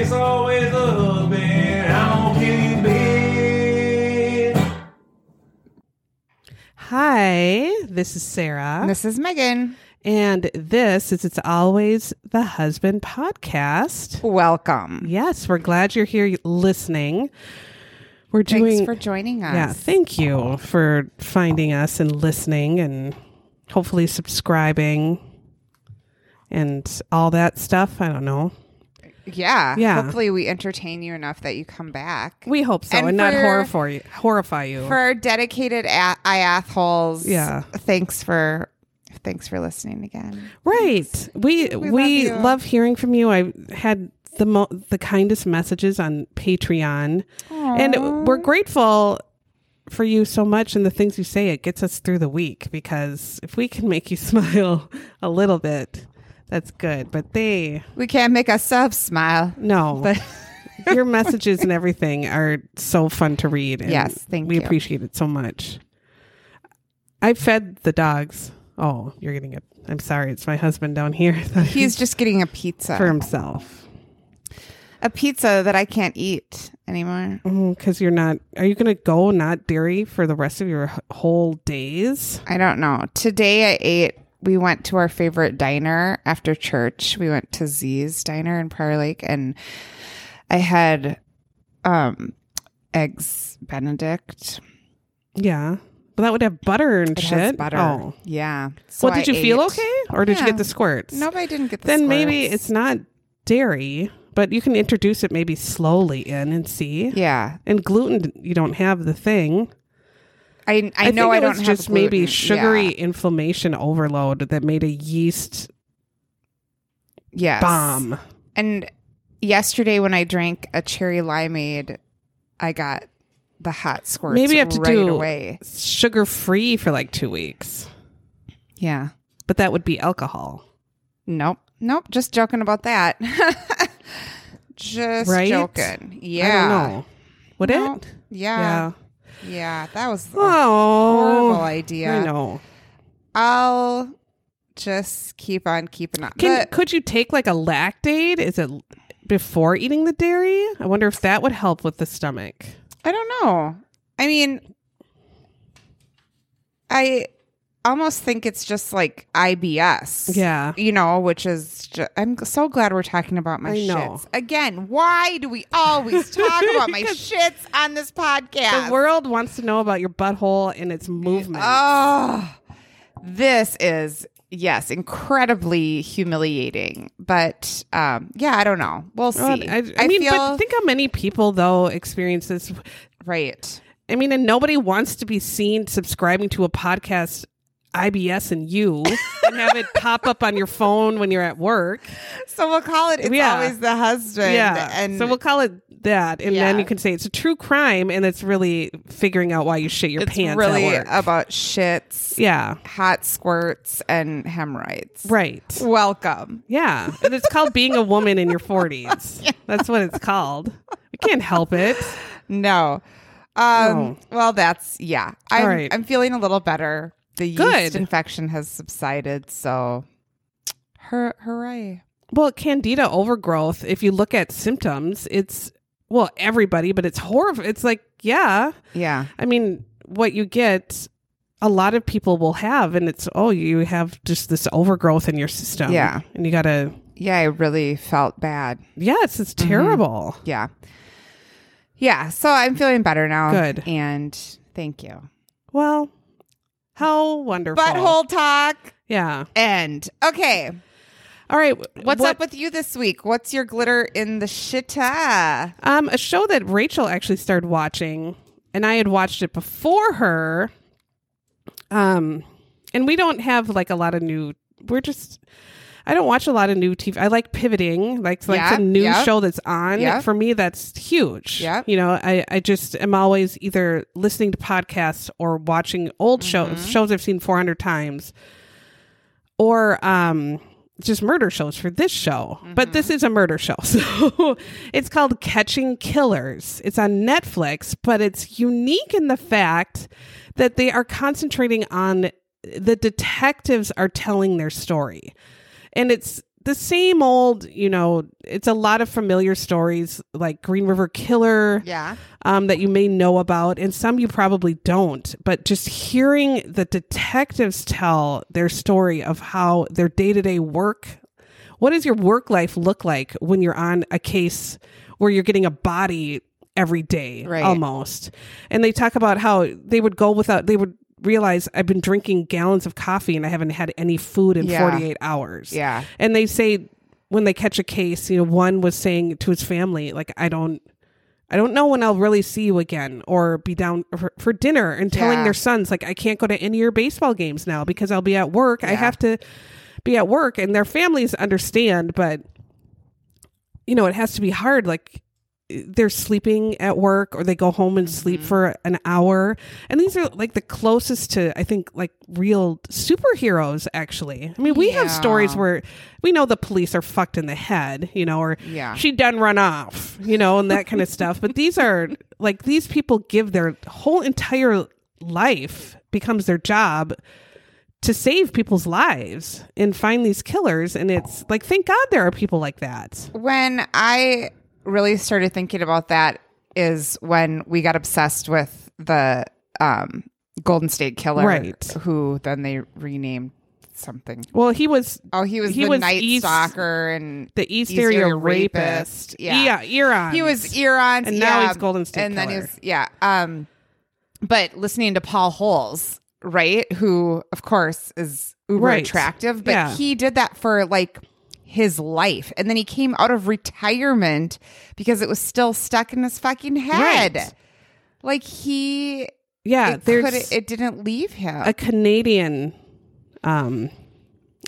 it's always the husband. I'm gonna kill you, bitch. Hi, this is Sarah. This is Megan. and this is It's Always the Husband podcast. Welcome. Yes, we're glad you're here listening. We're doing. Thanks for joining us. yeah, thank you for finding us and listening and hopefully subscribing and all that stuff. I don't know. Yeah. Yeah. Hopefully, we entertain you enough that you come back. We hope so, and, And not for- horrify you. Horrify you. for our dedicated a- iathholes. Yeah. Thanks for thanks for listening again. Right. We we, We love love, hearing from you. I had the mo- the kindest messages on Patreon, and we're grateful for you so much and the things you say. It gets us through the week because if we can make you smile a little bit, that's good. But they We can't make ourselves smile. no. But Your messages and everything are so fun to read. And Yes, thank we you. appreciate it so much. I fed the dogs. Oh, you're getting it. I'm sorry. It's my husband down here. he's just getting a pizza. for himself a pizza that I can't eat anymore. Mm, because you're not. Are you going to go not dairy for the rest of your h- whole days? I don't know. Today I ate we went to our favorite diner after church. We went to Z's diner in Prior Lake and I had um eggs benedict. Yeah, but that would have butter and It shit. butter. Oh, Yeah. So well, did I you feel okay, or did you get the squirts? Nope, I didn't get the squirts. Then maybe it's not dairy, but you can introduce it maybe slowly in and see. Yeah. And gluten, you don't have the thing. I I, know think I don't was have just maybe sugary Yeah. inflammation overload that made a yeast Yes. bomb. And yesterday when I drank a cherry limeade, I got the hot squirts. Maybe you have to right do away. sugar free for like two weeks, Yeah. but that would be alcohol. Nope. Nope. Just joking about that. just Right? joking. Yeah. I know. Would No. it? Yeah. Yeah. That was a Oh, horrible idea. I know. I'll just keep on keeping on. Can, But could you take like a Lactaid? Is it before eating the dairy? I wonder if that would help with the stomach. I don't know. I mean, I almost think it's just like IBS. Yeah. You know, which is, ju- I'm so glad we're talking about my I shits. Again, why do we always talk about my shits on this podcast? The world wants to know about your butthole and its movement. Oh, this is yes, incredibly humiliating. But um, yeah, I don't know. We'll see. Well, I, I mean, feel but think how many people though experience this. right. I mean, and nobody wants to be seen subscribing to a podcast, IBS and you, and have it pop up on your phone when you're at work. So we'll call it. It's Yeah. always the husband. yeah, and so we'll call it that, and then you can say it's a true crime, and it's really figuring out why you shit your it's pants. really at work. about shits, yeah, hot squirts, and hemorrhoids. right. Welcome. Yeah, and it's called being a woman in your forties. That's what it's called. We can't help it. No. Um, No. Well, that's yeah. I'm, right. I'm feeling a little better. The yeast Good. infection has subsided, so hur- hooray! Well, candida overgrowth, if you look at symptoms, it's well, everybody, but it's horrible. It's like, yeah. Yeah. I mean, what you get a lot of people will have and it's oh, you have just this overgrowth in your system. Yeah. And you got to Yeah, I really felt bad. Yes, it's mm-hmm. terrible. Yeah. Yeah. So I'm feeling better now. Good. And thank you. Well, how wonderful. Butthole talk. Yeah. End. Okay. All right. What's what- up with you this week? What's your glitter in the shitta? Um, a show that Rachel actually started watching, and I had watched it before her. Um, and we don't have like a lot of new. We're just. I don't watch a lot of new TV. I like pivoting, like like Yeah, the new yeah. show that's on. Yeah. For me, that's huge. Yeah. You know, I, I just am always either listening to podcasts or watching old Mm-hmm. shows, shows I've seen 400 times, or um, just murder shows for this show. But this is a murder show. So it's called Catching Killers. It's on Netflix, but it's unique in the fact that they are concentrating on the detectives are telling their story. And it's the same old, you know, it's a lot of familiar stories like Green River Killer Yeah. um, that you may know about, and some you probably don't. But just hearing the detectives tell their story of how their day to day work, what does your work life look like when you're on a case where you're getting a body every day Right. almost? And they talk about how they would go without, they would realize I've been drinking gallons of coffee and I haven't had any food in Yeah. 48 hours. Yeah. And they say when they catch a case, you know, one was saying to his family, like, I don't, I don't know when I'll really see you again or be down for, for dinner and telling Yeah. their sons, like, I can't go to any of your baseball games now because I'll be at work. I have to be at work. And their families understand, but, you know, it has to be hard. Like, they're sleeping at work or they go home and sleep mm-hmm. for an hour. And these are like the closest to, I think, like real superheroes, actually. I mean, we have stories where we know the police are fucked in the head, you know, or Yeah. she done run off, you know, and that kind of stuff. But these are like, these people give their whole entire life becomes their job to save people's lives and find these killers. And it's like, thank God there are people like that. When I really started thinking about that is when we got obsessed with the um, Golden State Killer, Right. Who then they renamed something. Well, he was Oh, he was He the was Night East- Stalker and the East, East Area, Area rapist. rapist. Yeah. Yeah, Eron. he was Eron's, And now he's Golden State and then Killer. he's yeah. Um, but listening to Paul Holes, right? Who of course is uber Right. attractive, but Yeah. he did that for like his life, and then he came out of retirement because it was still stuck in his fucking head. Right. Like he, Yeah, it, there's could, it didn't leave him. a Canadian, um,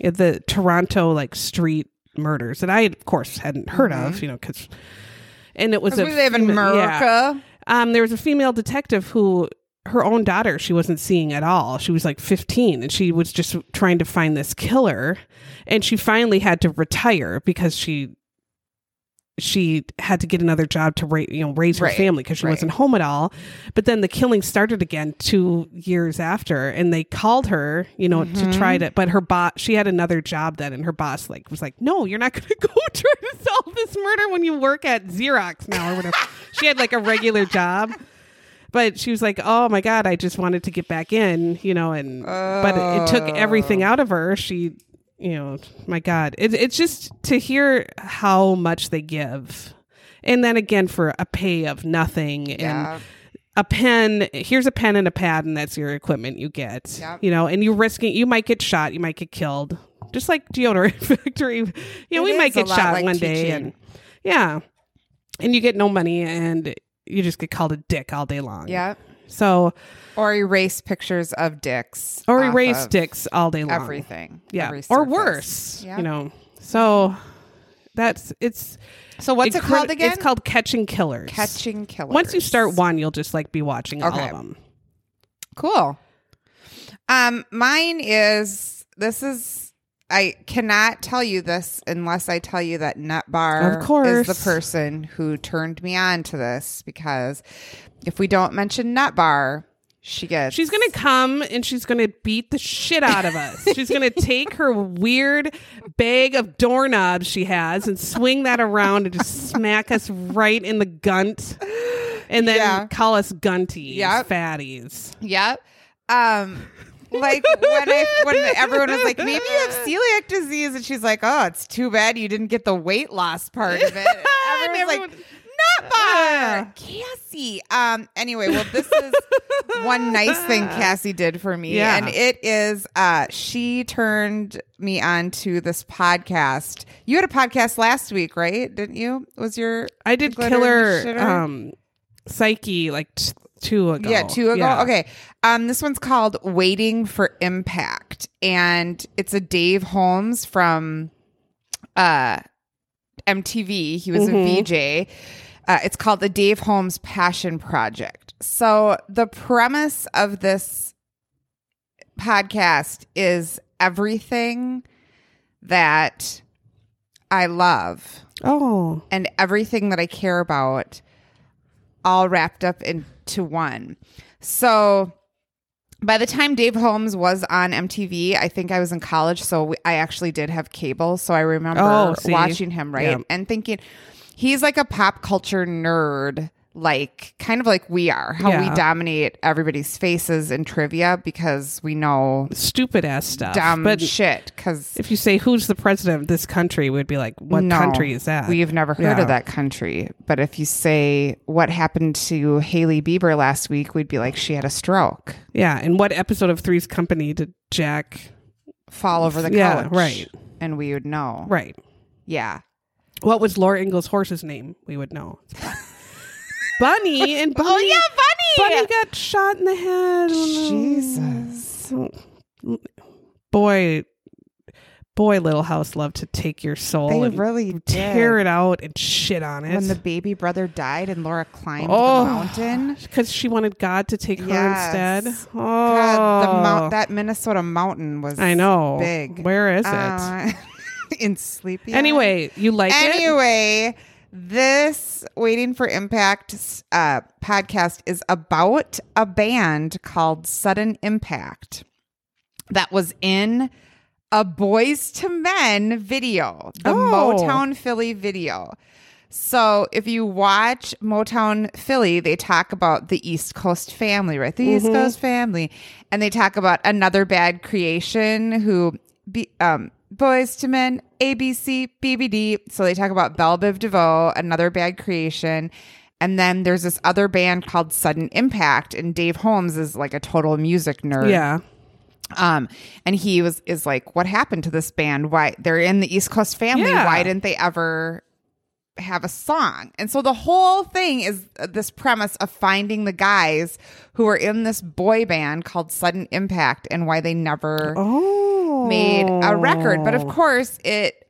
the Toronto like street murders that I of course hadn't heard of, you know, because and it was a Mm-hmm. we live in America. yeah. Um, there was a female detective who her own daughter she wasn't seeing at all. She was like 15 and she was just trying to find this killer and she finally had to retire because she she had to get another job to ra- you know raise her Right, family because she right. wasn't home at all. But then the killing started again 2 years after and they called her, you know, Mm-hmm. to try to but her boss she had another job then and her boss like was like, "No, you're not going to go try to solve this murder when you work at Xerox now or whatever." she had like a regular job but she was like, "Oh my god, I just wanted to get back in," you know, and but it, it took everything out of her. She, you know, my god, it, it's just to hear how much they give, and then again for a pay of nothing Yeah. and a pen. Here's a pen and a pad, and that's your equipment you get. Yep. You know, and you're risking. You might get shot. You might get killed. Just like deodorant factory, you know, It we might get shot like one day, and yeah, and you get no money, and you just get called a dick all day long. Yeah. So, Or erase pictures of dicks. or erase dicks all day long. Everything. Yeah. Every or worse, Yeah. you know. So that's it's So what's it incredi- called again? It's called Catching Killers. Catching Killers. Once you start one, you'll just like be watching all of them. Cool. Um, mine is this is I cannot tell you this unless I tell you that Nut Bar Of course. is the person who turned me on to this because if we don't mention Nut Bar, she gets She's gonna come and she's gonna beat the shit out of us. she's gonna take her weird bag of doorknobs she has and swing that around and just smack us right in the gunt, and then Yeah. call us gunties, Yep. fatties. Yep. Um like when I when everyone was like, maybe you have celiac disease, and she's like, Oh, it's too bad you didn't get the weight loss part of it. And Everyone's like, everyone- Nut bar, Cassie. Um. Anyway, well, this is one nice thing Cassie did for me, Yeah. and it is uh she turned me on to this podcast. You had a podcast last week, right? Didn't you? Was your I did killer um psyche like t- two ago. Yeah, two ago. Yeah. Okay. Um, this one's called Waiting for Impact, and it's a Dave Holmes from uh, MTV. He was Mhm. a VJ. Uh, it's called the Dave Holmes Passion Project. So the premise of this podcast is everything that I love Oh, and everything that I care about all wrapped up into one. So by the time Dave Holmes was on MTV, I think I was in college, so we, I actually did have cable. So I remember Oh, watching him, right? And thinking he's like a pop culture nerd, like kind of like we are, how we dominate everybody's faces in trivia because we know stupid ass stuff. dumb but shit. Because if you say who's the president of this country, we'd be like, what country is that? We've never heard Yeah. of that country. But if you say what happened to Hailey Bieber last week, we'd be like, she had a stroke, yeah. And what episode of Three's Company did Jack? fall over the Yeah, couch. right. And we would know. Right. Yeah. What was Laura Ingalls horse's name? We would know. Bunny and Bunny. Oh, yeah, Bunny. Bunny got shot in the head. Jesus. Boy, boy, Little House loved to take your soul They and really did. tear it out and shit on it. When the baby brother died and Laura climbed Oh. the mountain. because she wanted God to take her Yes. instead. Oh, God, the mount, that Minnesota mountain was I know. big. Where is it? Uh, in Sleepy. Anyway, you like it? anyway, this Waiting for Impact uh, podcast is about a band called Sudden Impact that was in a Boyz II Men video, the Oh. Motown Philly video. So if you watch Motown Philly, they talk about the East Coast family, right? The East Coast family. And they talk about another bad creation who be um Boyz II Men, ABC, BBD. So they talk about Bell Biv DeVoe, another bad creation. And then there's this other band called Sudden Impact, and Dave Holmes is like a total music nerd. Yeah. Um, and he was is like, what happened to this band? Why they're in the East Coast family? Yeah. Why didn't they ever have a song? And so the whole thing is this premise of finding the guys who are in this boy band called Sudden Impact and why they never Oh. Made a record. But of oh. course, it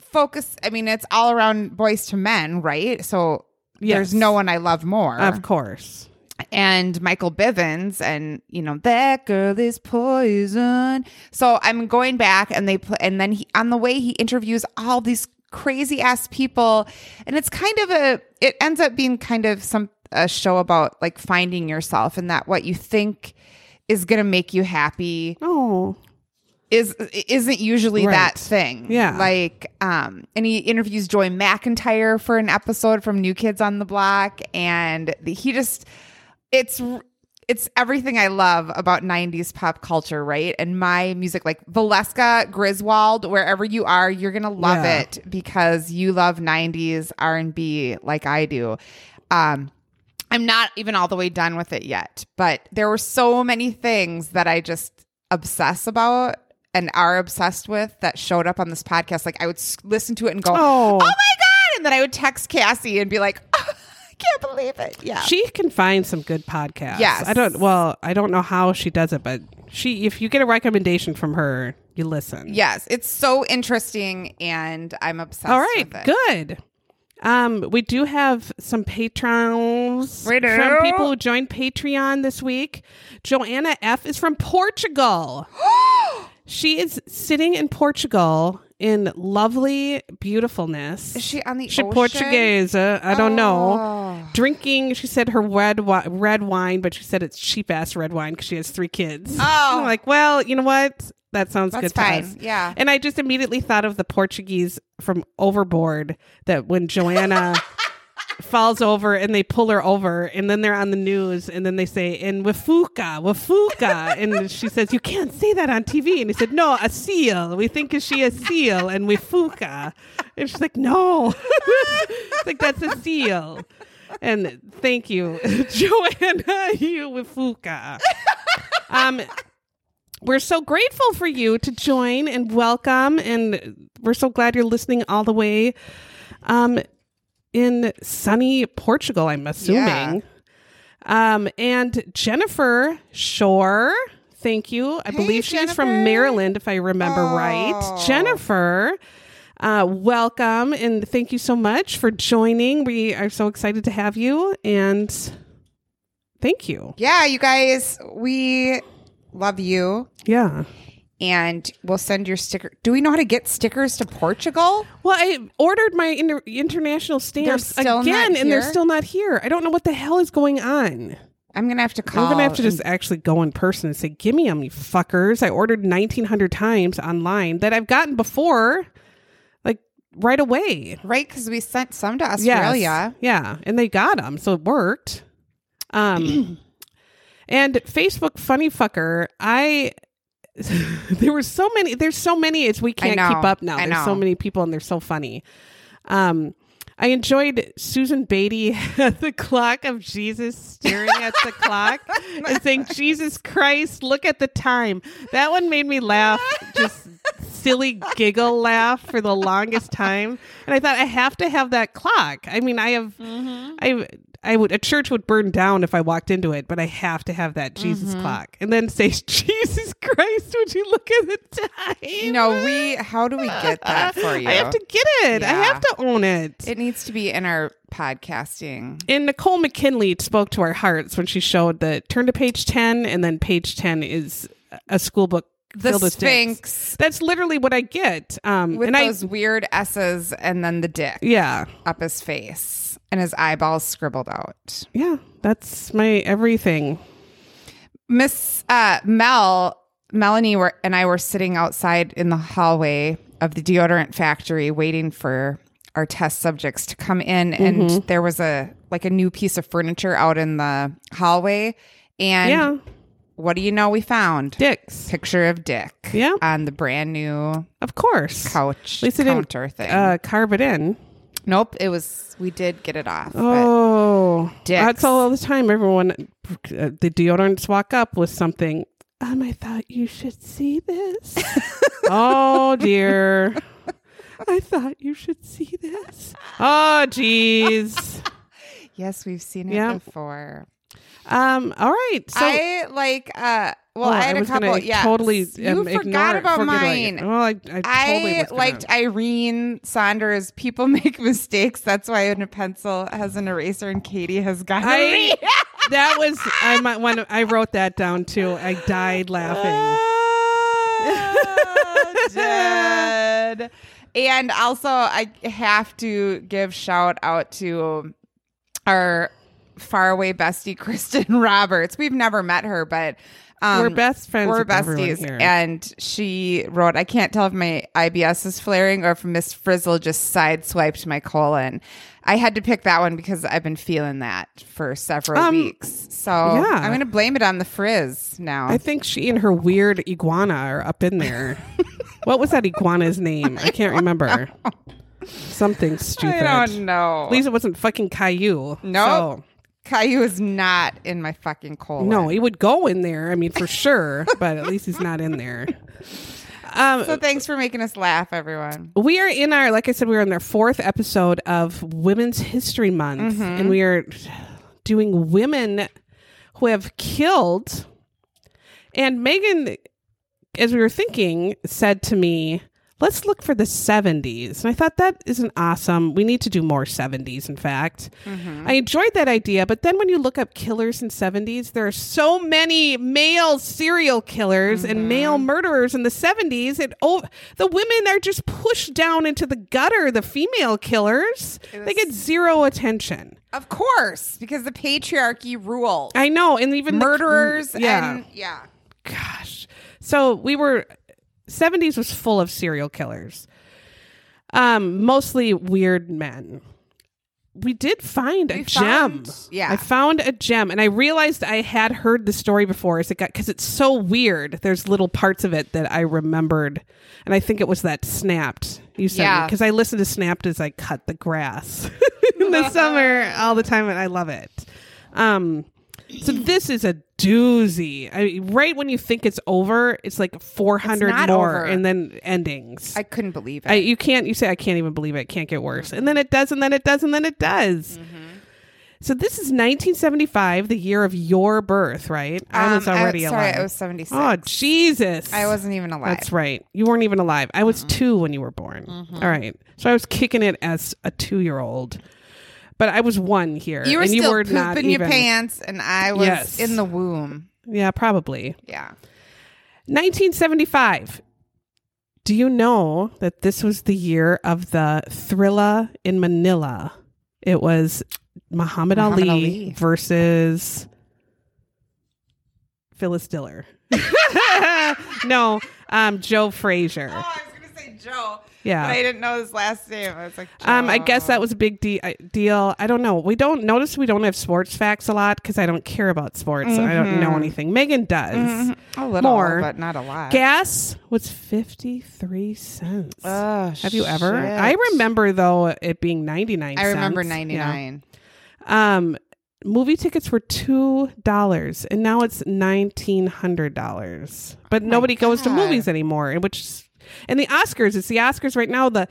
focus. I mean, it's all around Boyz II Men, right? So Yes. there's no one I love more Of course. and Michael Bivins, and you know that girl is poison. So I'm going back, and they put, and then he on the way he interviews all these crazy ass people, and it's kind of a, it ends up being kind of some a show about like finding yourself and that what you think is gonna make you happy Oh. Is isn't usually Right. that thing. Yeah. Like um and he interviews Joey McIntyre for an episode from New Kids on the Block and the, he just it's it's everything I love about 90s pop culture, right? And my music like Valeska Griswold, wherever you are, you're going to love Yeah. it because you love 90s R&B like I do. Um I'm not even all the way done with it yet, but there were so many things that I just obsess about and are obsessed with that showed up on this podcast. Like I would listen to it and go, Oh. "Oh my god!" and then I would text Cassie and be like, "Oh, "I can't believe it." Yeah, She can find some good podcasts. Yes. I don't well, I don't know how she does it, but she if you get a recommendation from her, you listen. yes, it's so interesting, and I'm obsessed. All right, with it. good. Um, we do have some patrons We do. from people who joined Patreon this week. Joanna F is from Portugal. she is sitting in Portugal in lovely beautifulness. Is she on the She ocean? Portuguese. uh, I don't know. Oh. Drinking, she said her red wi- red wine, but she said it's cheap ass red wine because she has three kids. Oh. I'm like, well, you know what? That sounds That's good to fine. us. Yeah. And I just immediately thought of the Portuguese from Overboard that when Joanna falls over and they pull her over and then they're on the news and then they say, in Wafuka, Wafuka. and she says, you can't say that on TV. And he said, no, a seal. We think is she a seal and Wafuka. And she's like, no. it's like, that's a seal. And thank you, Joanna, you Wafuka. Um, we're so grateful for you to join and welcome and we're so glad you're listening all the way um in sunny portugal i'm assuming um and jennifer shore thank you i Hey, believe she's Jennifer. from maryland if i remember Oh. right jennifer Uh, welcome and thank you so much for joining. We are so excited to have you and thank you. Yeah, you guys, we love you. Yeah. And we'll send your sticker. Do we know how to get stickers to Portugal? Well, I ordered my inter- international stamps again, and they're still not here. I don't know what the hell is going on. I'm gonna have to call. I'm gonna have to just actually go in person and say, "Give me them, you fuckers!" I ordered 1,900 times online that I've gotten before, like right away. right because we sent some to Yes. Australia. yeah, and they got them, so it worked. Um, and Facebook funny fucker, I. there were so many. There's so many. It's we can't know. keep up now. There's so many people, and they're so funny. Um, I enjoyed Susan Beatty at the clock of Jesus staring at the clock and saying, Jesus Christ, look at the time. That one made me laugh, just silly giggle laugh for the longest time. And I thought, I have to have that clock. I mean, I have, I, I would, a church would burn down if I walked into it, but I have to have that Jesus clock. And then say, Jesus Christ, would you look at the time? No, we. How do we get that for you? I have to get it. I have to own it. It needs to be in our podcasting. and Nicole McKinley spoke to our hearts when she showed that turn to page 10 and then page 10 is a school book The filled with dicks. Sphinx That's literally what I get. Um, with and those I, weird S's and then the dick yeah, up his face and his eyeballs scribbled out. yeah, that's my everything. Miss uh, Mel, Melanie, were, and I were sitting outside in the hallway of the deodorant factory waiting for our test subjects to come in. And Mm-hmm. there was a like a new piece of furniture out in the hallway. And yeah, what do you know? We found dicks. picture of Dick. Yeah. on the brand new Of course. couch At least it didn't counter thing. uh, carve it in. Nope, it was. We did get it off. Oh, that's all the time. Everyone, uh, the deodorants walk up with something. Um, I thought you should see this. oh dear. I thought you should see this. Oh jeez. yes, we've seen it Yeah. before. Um. All right. So I like. uh Well, Oh, I had a was couple. gonna Yeah, Totally. You um, forgot ignore- about forget mine. Well, I, I totally I was gonna- liked Irene Saunders. People make mistakes. That's why a pencil has an eraser, and Katie has got I, that was I might when I wrote that down too. I died laughing. Oh, dead. And also, I have to give shout out to our faraway bestie, Kristen Roberts. We've never met her, but um, We're best friends We're besties. And she wrote, I can't tell if my IBS is flaring or if Miss Frizzle just sideswiped my colon. I had to pick that one because I've been feeling that for several Um, weeks. So yeah. I'm going to blame it on the frizz now. I think she and her weird iguana are up in there. what was that iguana's name? I can't remember. Something stupid. I don't know. At least it wasn't fucking Caillou. Nope. Caillou is not in my fucking colon. No, he would go in there. I mean, for sure, but at least he's not in there. Um, So thanks for making us laugh, everyone. we are in our, like I said, we are in our fourth episode of Women's History Month, Mm-hmm. and we are doing women who have killed. And Megan, as we were thinking, said to me, let's look for the 70s. And I thought that is an awesome, we need to do more 70s, in fact. Mm-hmm. I enjoyed that idea, but then when you look up killers in 70s, there are so many male serial killers Mm-hmm. and male murderers in the 70s. It oh, the women are just pushed down into the gutter, the female killers. They get zero attention. Of course, because the patriarchy rules. I know, and even the- Murderers yeah. and yeah. gosh. So we were 70s was full of serial killers. Um mostly weird men. We did find a We gem. found- yeah. I found a gem and I realized I had heard the story before as it got cuz it's so weird. There's little parts of it that I remembered and I think it was that snapped. You said Yeah. cuz I listened to snapped as I cut the grass in the summer all the time and I love it. Um so this is a doozy. I, right when you think it's over, it's like 400 not more over. and then endings. I couldn't believe it. I, you can't, you say, I can't even believe it. It can't get worse. And then it does, and then it does, and then it does. So this is 1975, the year of your birth, right? I was Um, already sorry, alive. I was 76. oh, Jesus. I wasn't even alive. That's right. You weren't even alive. I was two when you were born. Mm-hmm. All right. So I was kicking it as a two year old. But I was one here. You were and still you were pooping not your pants, and I was Yes. in the womb. Yeah, probably. Yeah. 1975. Do you know that this was the year of the Thrilla in Manila? It was Muhammad, Muhammad Ali, Ali. versus Phyllis Diller. no, um, Joe Frazier. Oh, I was gonna say Joe. Yeah. But I didn't know his last name. I was like, Um, I guess that was a big de- deal. I don't know. We don't notice we don't have sports facts a lot because I don't care about sports. I don't know anything. Megan does. a little, more. but not a lot. Gas was fifty three cents. Oh, have you ever? shit. I remember though it being ninety nine. I remember 99. Yeah. Um, movie tickets were two dollars, and now it's nineteen hundred dollars. But nobody goes to movies anymore. Which, is- and the Oscars. It's the Oscars right now. The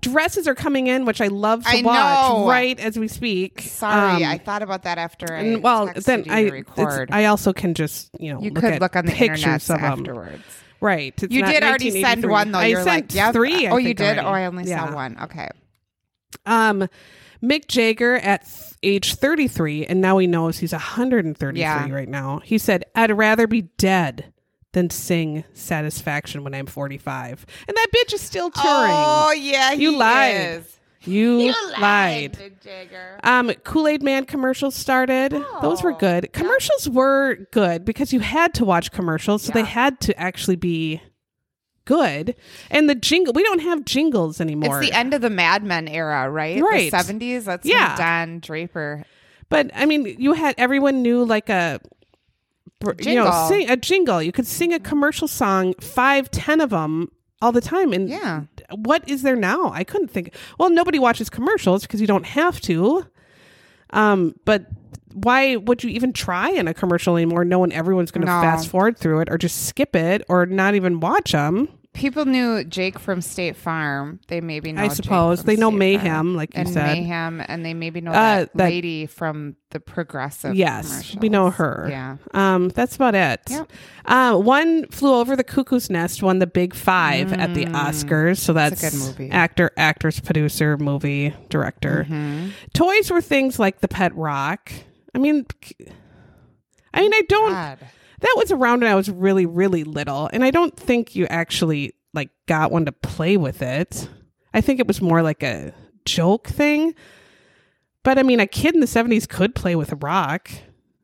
dresses are coming in, which I love to I watch know. right as we speak. Sorry, Um, I thought about that after I and, well, then I. I also can just you know you look could at look on the pictures of afterwards. Right. It's You did already send one though. I You're sent like, yeah. three. I oh, you did. already. Oh, I only Yeah. saw one. Okay. Um, Mick Jagger at age 33, and now he knows he's 133 Yeah. right now. He said, I'd rather be dead than sing Satisfaction when I'm 45. And that bitch is still touring. Oh yeah, You he lied. is. you, lied. Big Jagger. Um, Kool Aid Man commercials started. Those were good. Commercials were good because you had to watch commercials, so they had to actually be good. And the jingle, we don't have jingles anymore. It's the end of the Mad Men era, right? Right. The 70s. That's Yeah. Don Draper. But I mean, you had everyone knew like a br- you know sing a jingle. You could sing a commercial song, five, ten of them all the time. And Yeah. what is there now? I couldn't think. Well, nobody watches commercials because you don't have to. Um, but why would you even try in a commercial anymore, knowing everyone's going to No. fast forward through it or just skip it or not even watch them? People knew Jake from State Farm. They maybe know. I suppose they know State Mayhem, Farm. like you and said. Mayhem, and they maybe know Uh, that, that- lady from the Progressive. Yes, we know her. Yeah. Um, that's about it. Yep. Uh, one flew over the cuckoo's nest, won the big five at the Oscars. So that's Mm. a good movie. Actor, actress, producer, movie director. Mm-hmm. Toys were things like the pet rock. I mean, I mean, I don't. God. That was around when I was really, really little, and I don't think you actually like got one to play with it. I think it was more like a joke thing. But I mean, a kid in the seventies could play with a rock.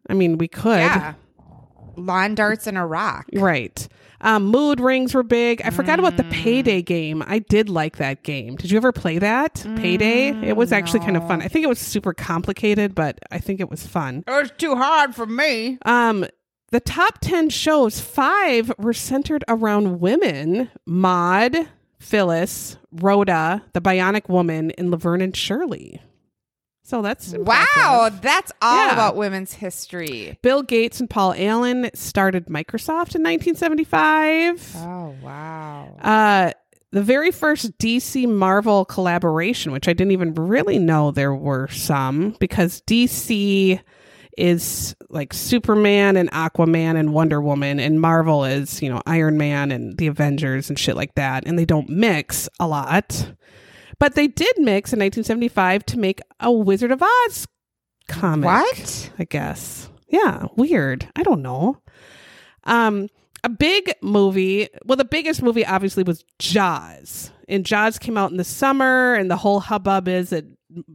I mean, we could. Yeah. Lawn darts and a rock. Right. Um, mood rings were big. I forgot about Mm. the payday game. I did like that game. Did you ever play that? Payday? It was actually kind of fun. I think it was super complicated, but I think it was fun. It was too hard for me. Um, the top 10 shows, five were centered around women Maude, Phyllis, Rhoda, the Bionic Woman, and Laverne and Shirley. So that's impressive. Wow, that's all Yeah. about women's history. Bill Gates and Paul Allen started Microsoft in 1975. Oh wow. Uh, the very first DC Marvel collaboration, which I didn't even really know there were some, because DC is like Superman and Aquaman and Wonder Woman, and Marvel is, you know, Iron Man and the Avengers and shit like that. And they don't mix a lot. But they did mix in 1975 to make a Wizard of Oz comic. What? I guess. Yeah, weird. I don't know. Um, a big movie. Well, the biggest movie obviously was Jaws, and Jaws came out in the summer, and the whole hubbub is that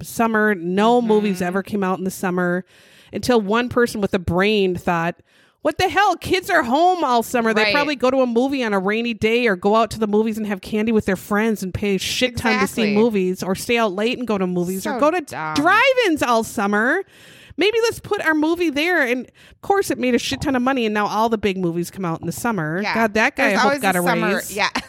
summer. No movies ever came out in the summer until one person with a brain thought. What the hell? Kids are home all summer. They probably go to a movie on a rainy day or go out to the movies and have candy with their friends and pay a shit ton to see movies or stay out late and go to movies or go to dumb. drive-ins all summer. Maybe let's put our movie there. And of course, it made a shit ton of money. And now all the big movies come out in the summer. Yeah. God, that guy I hope got a, summer. raise. Yeah.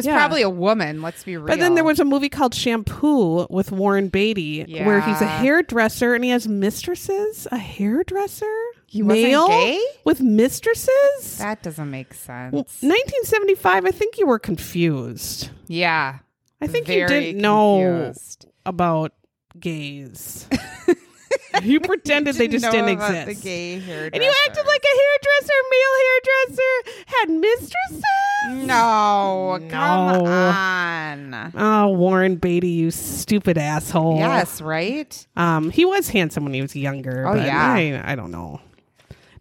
was Yeah. probably a woman. Let's be real. But then there was a movie called Shampoo with Warren Beatty, where he's a hairdresser and he has mistresses. A hairdresser, He male gay? with mistresses. that doesn't make sense. Well, 1975. I think you were confused. yeah. I think you didn't know about gays. You pretended they just didn't exist. The gay hairdresser. and you acted like a hairdresser, male hairdresser, had mistresses. no, come on. Oh, Warren Beatty, you stupid asshole. Yes, right. Um, he was handsome when he was younger. Oh, but yeah. I, I don't know.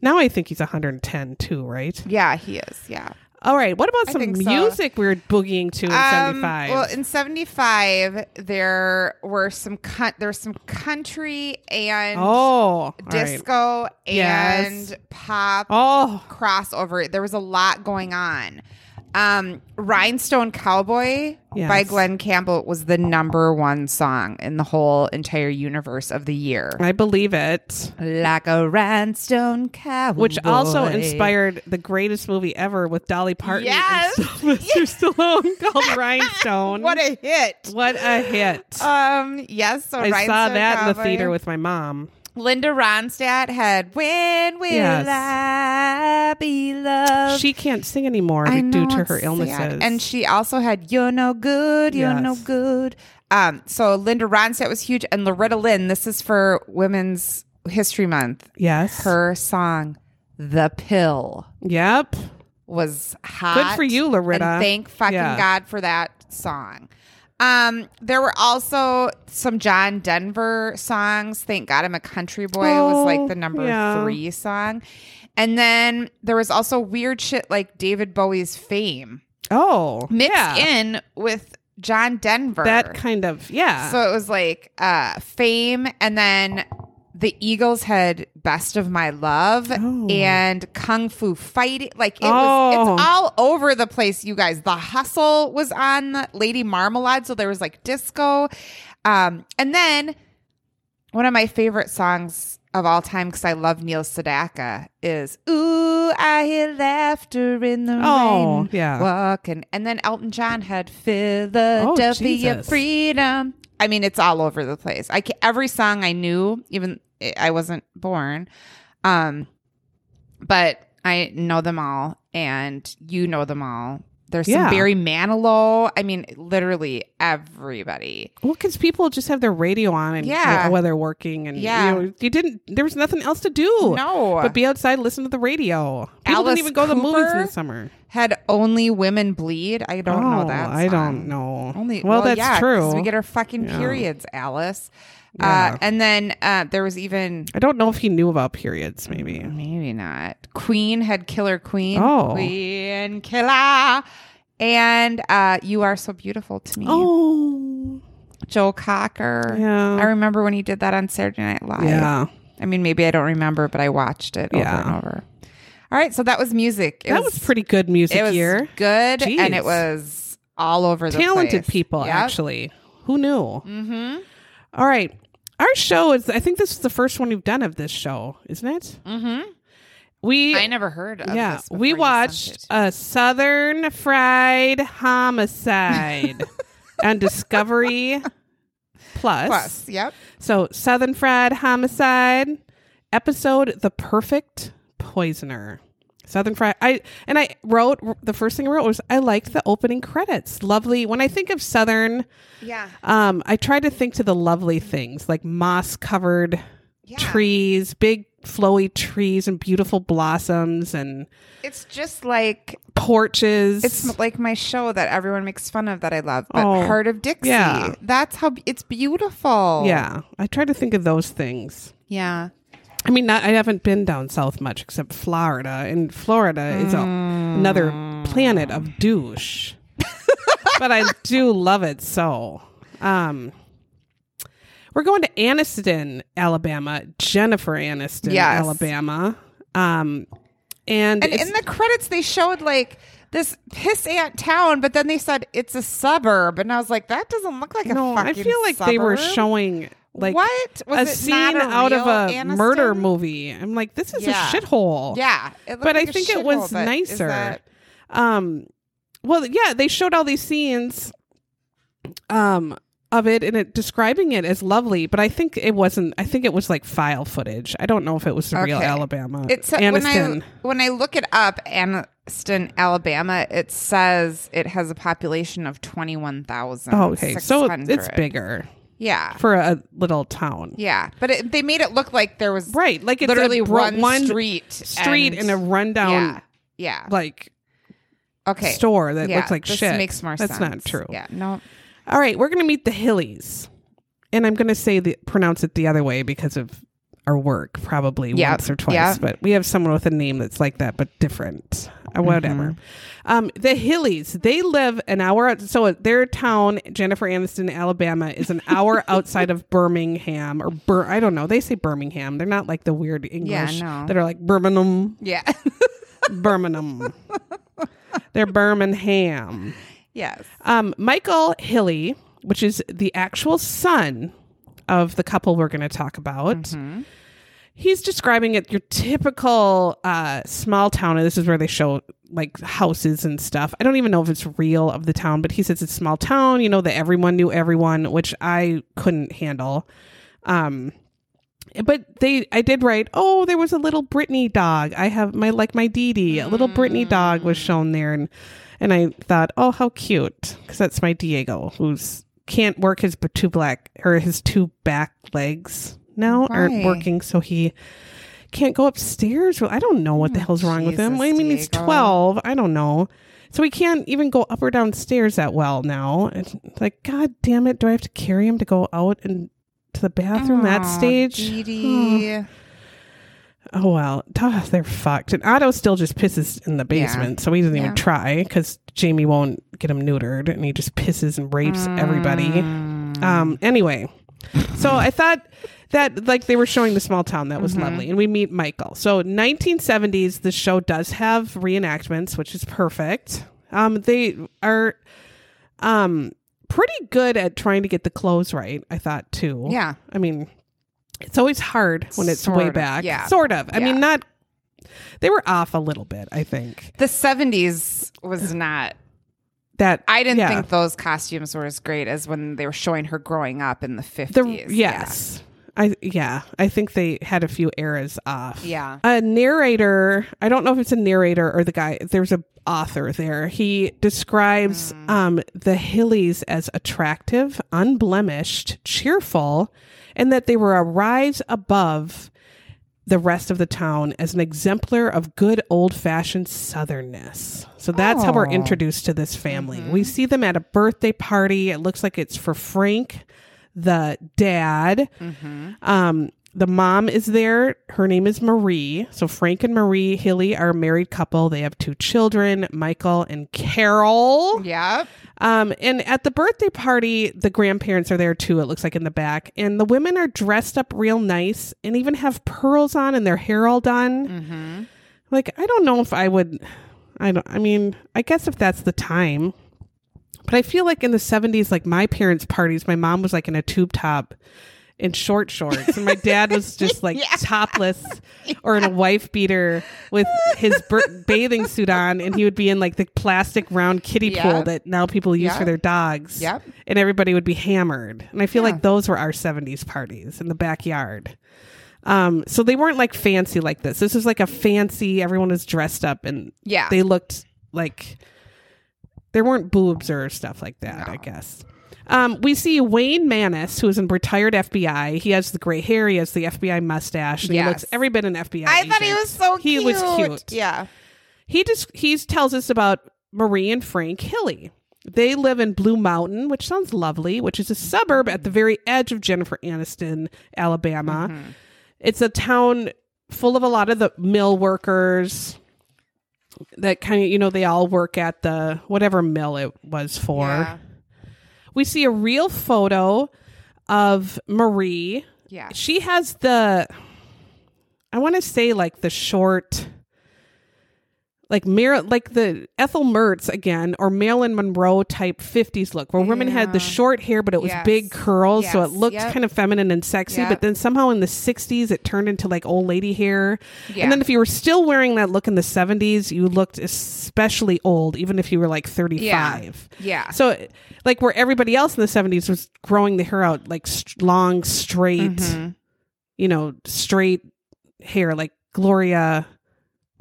Now I think he's 110 too, right? Yeah, he is. Yeah. All right. What about some so. music we were boogieing to in Um, 75? Well, in '75, there were some con- there was some country and oh, disco Yes. and pop Oh, crossover. There was a lot going on. Um, Rhinestone Cowboy Yes. by Glen Campbell was the number one song in the whole entire universe of the year. I believe it. Like a rhinestone cowboy. Which also inspired the greatest movie ever with Dolly Parton Yes. and Sylvester Stallone called Rhinestone. What a hit. what a hit! Um, yes, so I saw Rhinestone that in the theater with my mom. Linda Ronstadt had "When Will Yes. I Be Loved." She can't sing anymore due to her sad. illnesses. and she also had "You're No Good, You're No Good." Um, so Linda Ronstadt was huge, and Loretta Lynn. This is for Women's History Month. yes, Her song "The Pill" Yep. was hot. Good for you, Loretta. And thank fucking Yeah. God for that song. Um, there were also some John Denver songs. Thank God I'm a country boy was like the Oh, number yeah. three song. And then there was also weird shit like David Bowie's fame Oh, mixed yeah. in with John Denver. that kind of yeah. So it was like uh fame and then the Eagles had Best of My Love Oh. and Kung Fu Fighting. Like it Oh. was it's all over the place, you guys. The Hustle was on Lady Marmalade, so there was like disco. Um and then one of my favorite songs of all time because I love Neil Sedaka is "Ooh, I hear laughter in the Oh, rain." yeah. walking, and then Elton John had "Philadelphia Jesus. Freedom." I mean, it's all over the place. I every song I knew, even I wasn't born, um, but I know them all, and you know them all. There's Yeah. some Barry Manilow. I mean, literally everybody. well, because people just have their radio on and Yeah. while they're working, and Yeah. you, know, you didn't. There was nothing else to do. No. but be outside, listen to the radio. People Alice didn't even go to the movies in Cooper? the summer. Had only women bleed. I don't know Oh, that. I don't know. Only well, that's yeah, true. We get our fucking Yeah. periods, Alice. Yeah. Uh, and then uh, there was even I don't know if he knew about periods. Maybe. maybe not. Queen had Killer Queen. Oh. Queen Killer. And uh, you are so beautiful to me. Oh, Joe Cocker. Yeah. I remember when he did that on Saturday Night Live. yeah. I mean, maybe I don't remember, but I watched it Yeah. over and over. All right, so that was music. It that was, pretty good music It was year. good, and it was all over the Talented place. people, Yep. actually. Who knew? Mm-hmm. All right. Our show is, I think this is the first one we've done of this show, isn't it? Mm-hmm. We, I never heard of yeah, we watched a Southern Fried Homicide on Discovery Plus. Plus, yep. So, Southern Fried Homicide episode The Perfect Poisoner. Southern Fried. I and I wrote the first thing I wrote was I liked the opening credits. Lovely. When I think of Southern, Yeah. um, I try to think to the lovely things like moss covered Yeah. trees, big flowy trees and beautiful blossoms and It's just like porches. it's like my show that everyone makes fun of that I love, but Oh, Hart of Dixie. yeah. That's how it's beautiful. yeah. I try to think of those things. Yeah. I mean, not, I haven't been down south much except Florida, and Florida is a, another planet of douche. but I do love it so. Um, we're going to Anniston, Alabama. Jennifer Aniston, Yes. Alabama. Um, and, And it's- in the credits they showed like this piss ant town, but then they said it's a suburb, and I was like, that doesn't look like a no, I feel like they were suburb. showing like what was a it scene a out of a Aniston? murder movie. I'm like, this is Yeah. a shithole. Yeah, it but like I think it was is nicer. that- Um, well, yeah, they showed all these scenes, um, of it and it describing it as lovely, but I think it wasn't. I think it was like file footage. I don't know if it was the real Alabama. It's when Anniston. I when I look it up, Anniston, Alabama, it says it has a population of twenty one thousand. oh, okay, so it's bigger. Yeah. for a little town. Yeah. But it, they made it look like there was Right, like it's literally a bro- one, one street. street and, and a rundown Yeah. Yeah. like Okay. store that Yeah, looks like this shit. makes more That's sense. not true. Yeah. No. All right, we're going to meet the Hilleys. And I'm going to say the pronounce it the other way because of our work probably Yep, once or twice, yep. but we have someone with a name that's like that but different. Uh, whatever. Mm-hmm. Um the Hilleys, they live an hour so their town, Jennifer Aniston, Alabama is an hour outside of Birmingham or Bir- I don't know. They say Birmingham. They're not like the weird English no. that are like Birmingham, Yeah. Birmingham. They're Birmingham. yes. Um, Michael Hilley, which is the actual son of the couple we're going to talk about, Mm-hmm. He's describing it your typical uh, small town. And this is where they show like houses and stuff. I don't even know if it's real of the town, but he says it's a small town. You know that everyone knew everyone, which I couldn't handle. Um, but they, I did write. Oh, there was a little Brittany dog. I have my like my Dee Dee. A little Brittany dog was shown there, and and I thought, oh, how cute, because that's my Diego, who's can't work his two black or his two back legs now aren't working, so he can't go upstairs. Well, I don't know what the hell's wrong with him. I mean, he's twelve. I don't know. So he can't even go up or downstairs that well now. It's like, God damn it! Do I have to carry him to go out and to the bathroom that stage? Dee. Oh well, Duh, they're fucked. And Otto still just pisses in the basement, so he doesn't Yeah. even try because Jamie won't get him neutered, and he just pisses and rapes everybody. Mm. Um. Anyway, so I thought that like they were showing the small town that was Mm-hmm. lovely, and we meet Michael. So 1970s, the show does have reenactments, which is perfect. Um, they are, um, pretty good at trying to get the clothes right. I thought too. Yeah. I mean, it's always hard when it's Sort way of, back. yeah. Sort of. I Yeah. mean, not. They were off a little bit. I think The 70s was not. that I didn't yeah. think those costumes were as great as when they were showing her growing up in the 50s. the yes. I yeah. I think they had a few eras off. Yeah. A narrator. I don't know if it's a narrator or the guy. There's a author there. He describes Hmm. um, the Hilleys as attractive, unblemished, cheerful, and that they were a rise above the rest of the town as an exemplar of good old fashioned southernness. So that's how we're Oh. introduced to this family. We see them at a birthday party. It looks like it's for Frank, the dad. Um, the mom is there. Her name is Marie. So Frank and Marie Hilley are a married couple. They have two children, Michael and Carol. Yeah. Um, and at the birthday party, the grandparents are there too, it looks like in the back. And the women are dressed up real nice and even have pearls on and their hair all done. Mm-hmm. Like, I don't know if I would, I don't, I mean, I guess if that's the time. But I feel like in the 70s, like my parents' parties, my mom was like in a tube top in short shorts, and my dad was just like topless or in a wife beater with his bathing suit on, and he would be in like the plastic round kiddie Yeah. pool that now people use Yeah. for their dogs. Yep. And everybody would be hammered. And I feel Yeah. like those were our 70s parties in the backyard. Um, so they weren't like fancy like this. This was like a fancy, everyone was dressed up and Yeah. they looked like there weren't boobs or stuff like that, I guess. Um, we see Wayne Manis, who is a retired FBI. He has the gray hair, he has the FBI mustache, and he looks every bit an FBI. I thought he was so He cute. He was cute. Yeah. He just he tells us about Marie and Frank Hilley. They live in Blue Mountain, which sounds lovely, which is a suburb at the very edge of Jennifer Aniston, Alabama. Mm-hmm. It's a town full of a lot of the mill workers that kind of, you know, they all work at the whatever mill it was for. Yeah. We see a real photo of Marie. Yeah. She has the I want to say like the short like Mar- like the Ethel Mertz again or Marilyn Monroe type 50s look where women had the short hair but it was Yes. big curls so it looked Yep. kind of feminine and sexy Yep. but then somehow in the 60s it turned into like old lady hair Yeah. and then if you were still wearing that look in the 70s you looked especially old even if you were like 35 Yeah. so, like where everybody else in the seventies was growing the hair out like st- long, straight, Mhm. you know, straight hair, like Gloria.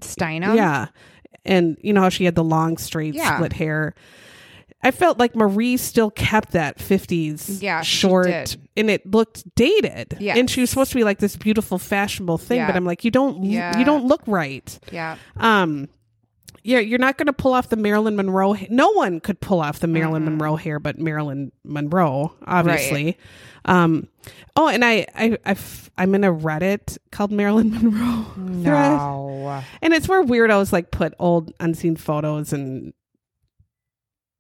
Steinem. yeah, and you know how she had the long, straight, Yeah. split hair. I felt like Marie still kept that 50s Yeah, short and it looked dated. Yes. And she was supposed to be like this beautiful fashionable thing, but I'm like you don't Yeah. you don't look right. Yeah. Um yeah, you're not going to pull off the Marilyn Monroe. No one could pull off the Marilyn Mm-hmm. Monroe hair, but Marilyn Monroe, obviously. Um, oh, and I, I, I've, I'm in a Reddit called Marilyn Monroe thread, No. and it's where weirdos like put old unseen photos and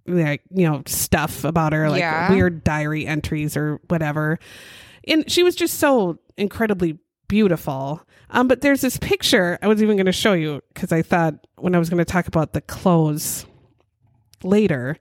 like you know stuff about her, like Yeah. weird diary entries or whatever. And she was just so incredibly beautiful. Um, but there's this picture I was even going to show you because I thought when I was going to talk about the clothes later.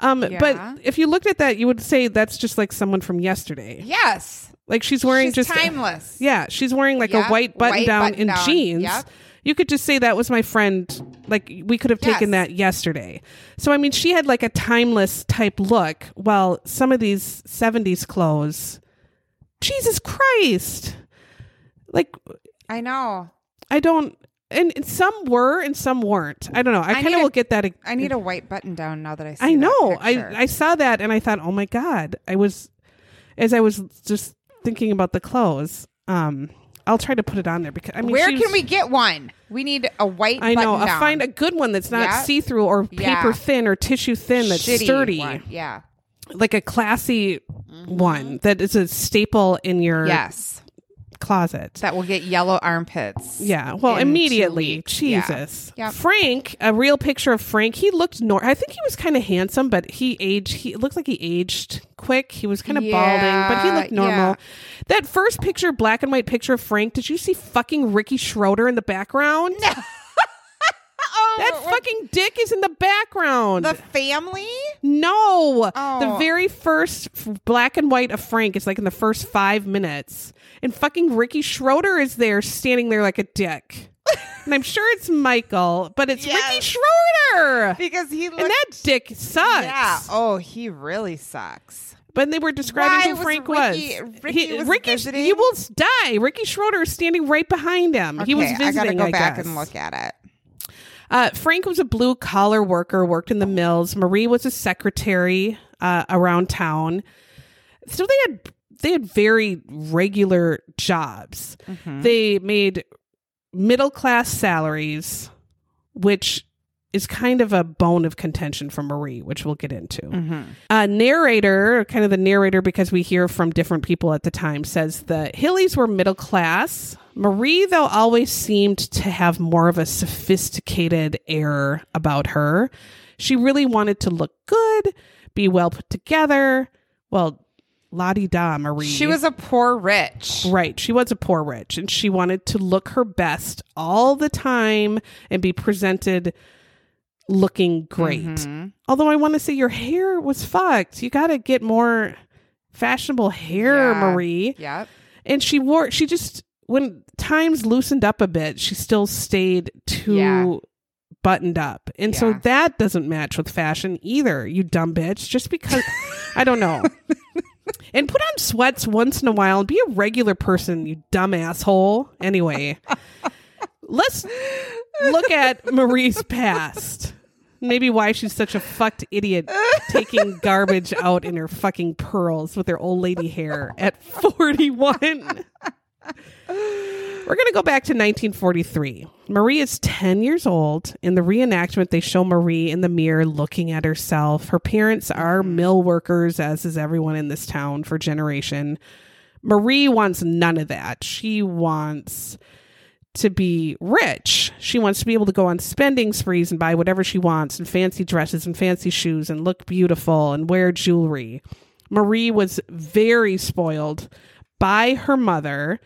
Um, Yeah. but if you looked at that, you would say that's just like someone from yesterday. Yes. Like she's wearing She's just timeless. yeah, she's wearing like Yep, a white button white down button in down. jeans. Yep. You could just say that was my friend. Like we could have taken Yes. that yesterday. So I mean, she had like a timeless type look. While some of these '70s clothes, Jesus Christ, like I know. I don't. And, and some were and some weren't. I don't know. I, I kind of will get that. I need a white button down now that I see I know. I. I saw that and I thought, oh my god. I was as I was just thinking about the clothes. Um, I'll try to put it on there because I mean, Where can we get one? We need a white I know. button I'll find a good one that's not Yeah. see through or Yeah. paper thin or tissue thin that's Shitty sturdy, one. Yeah. like a classy one that is a staple in your Yes. Closet. That will get yellow armpits. Yeah, well, immediately, weeks. Yeah. Jesus. Yep. Frank, a real picture of Frank. He looked nor. I think he was kind of handsome, but he aged. He it looked like he aged quick. He was kind of balding, but he looked normal. yeah. That first picture, black and white picture of Frank. Did you see fucking Ricky Schroder in the background? Oh, That fucking dick is in the background. the family? No, Oh. the very first f- black and white of Frank is like in the first five minutes, and fucking Ricky Schroder is there standing there like a dick. and I'm sure it's Michael, but it's Ricky Schroder, Because he looked and that dick sucks. Yeah. Oh, he really sucks. But they were describing Why who was Frank Ricky- was. Ricky was Ricky, you will die. Ricky Schroder is standing right behind him. he was Okay, visiting. I gotta go back guess. and look at it. Uh, Frank was a blue collar worker, worked in the mills. Marie was a secretary uh, around town. So they had they had very regular jobs. They made middle class salaries, which is kind of a bone of contention for Marie, which we'll get into. Uh, narrator, kind of the narrator, because we hear from different people at the time, says the Hilleys were middle class. Marie, though, always seemed to have more of a sophisticated air about her. She really wanted to look good, be well put together. Well, la di da, Marie. She was a poor rich. Right. She was a poor rich and she wanted to look her best all the time and be presented looking great. Mm-hmm. Although I want to say your hair was fucked. You got to get more fashionable hair, Yeah. Marie. Yep. And she wore, she just, when times loosened up a bit, she still stayed too Yeah. buttoned up. And so that doesn't match with fashion either, you dumb bitch. Just because, I don't know. And put on sweats once in a while and be a regular person, you dumb asshole. Anyway, let's look at Marie's past. Maybe why she's such a fucked idiot taking garbage out in her fucking pearls with her old lady hair at 41. We're going to go back to 1943. Marie is 10 years old. In the reenactment, they show Marie in the mirror looking at herself. Her parents are mm-hmm. mill workers, as is everyone in this town for generation. Marie wants none of that. She wants to be rich. She wants to be able to go on spending sprees and buy whatever she wants and fancy dresses and fancy shoes and look beautiful and wear jewelry. Marie was very spoiled by her mother.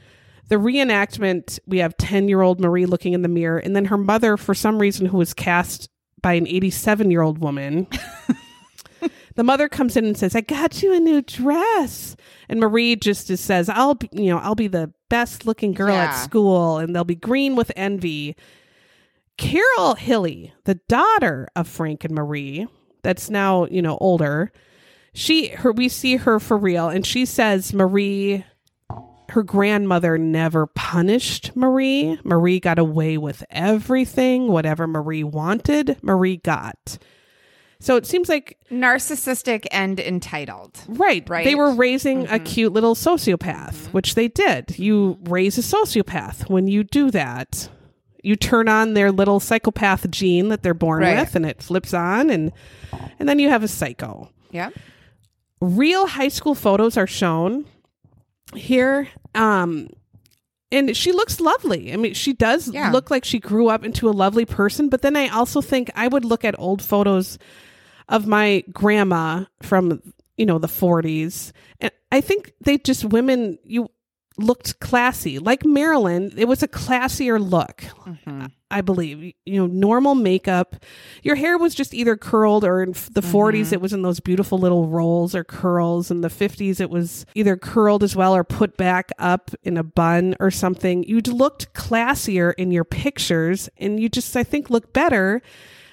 The reenactment, we have 10 year old Marie looking in the mirror, and then her mother, for some reason, who was cast by an 87 year old woman. the mother comes in and says, I got you a new dress. And Marie just says, I'll be, you know, I'll be the best looking girl at school and they'll be green with envy. Carol Hilley, the daughter of Frank and Marie, that's now, you know, older, she her we see her for real and she says Marie her grandmother never punished Marie. Marie got away with everything. Whatever Marie wanted, Marie got. So it seems like Narcissistic and entitled. Right. Right? They were raising a mm-hmm. cute little sociopath, which they did. You raise a sociopath when you do that. You turn on their little psychopath gene that they're born Right. with and it flips on and and then you have a psycho. Yep. Real high school photos are shown here. Um and she looks lovely. I mean, she does Yeah. look like she grew up into a lovely person, but then I also think I would look at old photos of my grandma from you know the 40s and i think they just women you looked classy. Like marilyn it was a classier look mm-hmm. i believe. You know normal makeup. Your hair was just either curled or in the mm-hmm. 40s it was in those beautiful little rolls or curls. In the 50s it was either curled as well or put back up in a bun or something. You looked classier in your pictures and you just i think look better.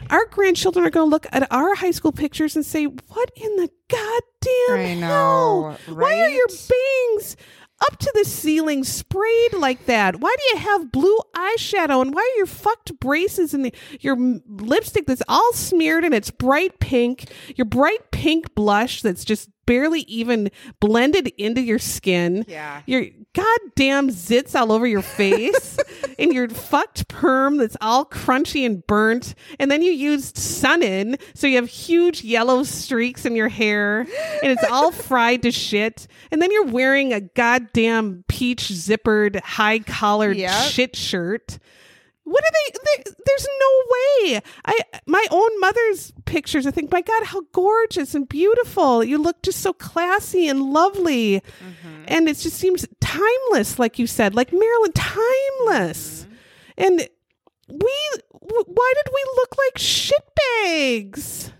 Our grandchildren are going to look at our high school pictures and say, "What in the goddamn I know, hell? Why are your right? bangs up to the ceiling sprayed like that? Why do you have blue eyeshadow? And why are your fucked braces and your lipstick that's all smeared and it's bright pink? Your bright pink blush that's just barely even blended into your skin. Yeah. Your goddamn zits all over your face and your fucked perm that's all crunchy and burnt. And then you used sun in, so you have huge yellow streaks in your hair and it's all fried to shit. And then you're wearing a goddamn peach zippered, high collared Yep. shit shirt. What are they, they? There's no way. I my own mother's pictures. I think, my God, how gorgeous and beautiful you look, just so classy and lovely, mm-hmm. and it just seems timeless, like you said, like Marilyn, timeless. Mm-hmm. And we, w- why did we look like shitbags?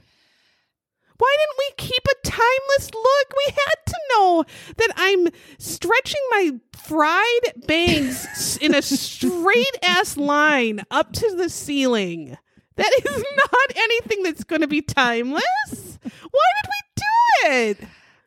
Why didn't we keep a timeless look? We had to know that I'm stretching my fried bangs in a straight ass line up to the ceiling. That is not anything that's going to be timeless. Why did we do it?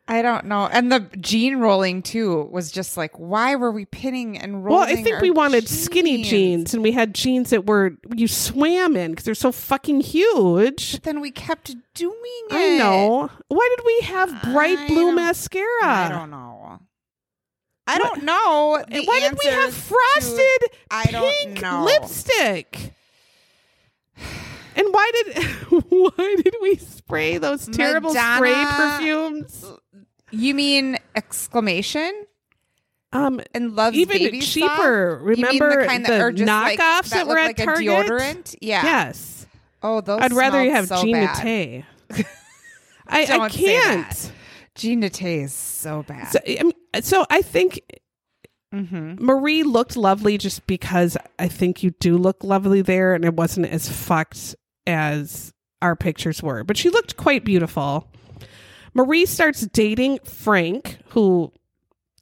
I don't know. And the jean rolling too was just like, why were we pinning and rolling? Well, I think we wanted skinny jeans and we had jeans that were you swam in because they're so fucking huge. But then we kept doing it. I know. Why did we have bright I blue mascara? I don't know. I don't know. Why did we have answers to- frosted I don't pink know. lipstick? And why did why did we spray those terrible spray perfumes? You mean exclamation Um, and loves Even baby cheaper. Stuff? You mean Remember the kind the that are just like, knockoffs that were at like Target? a deodorant? Yeah. yes. Oh, those. I'd rather you have so. Naté. I, I can't. Jean Naté is so bad. So, I mean, so I think mm-hmm. Marie looked lovely just because I think you do look lovely there, and it wasn't as fucked as our pictures were. But she looked quite beautiful. Marie starts dating Frank, who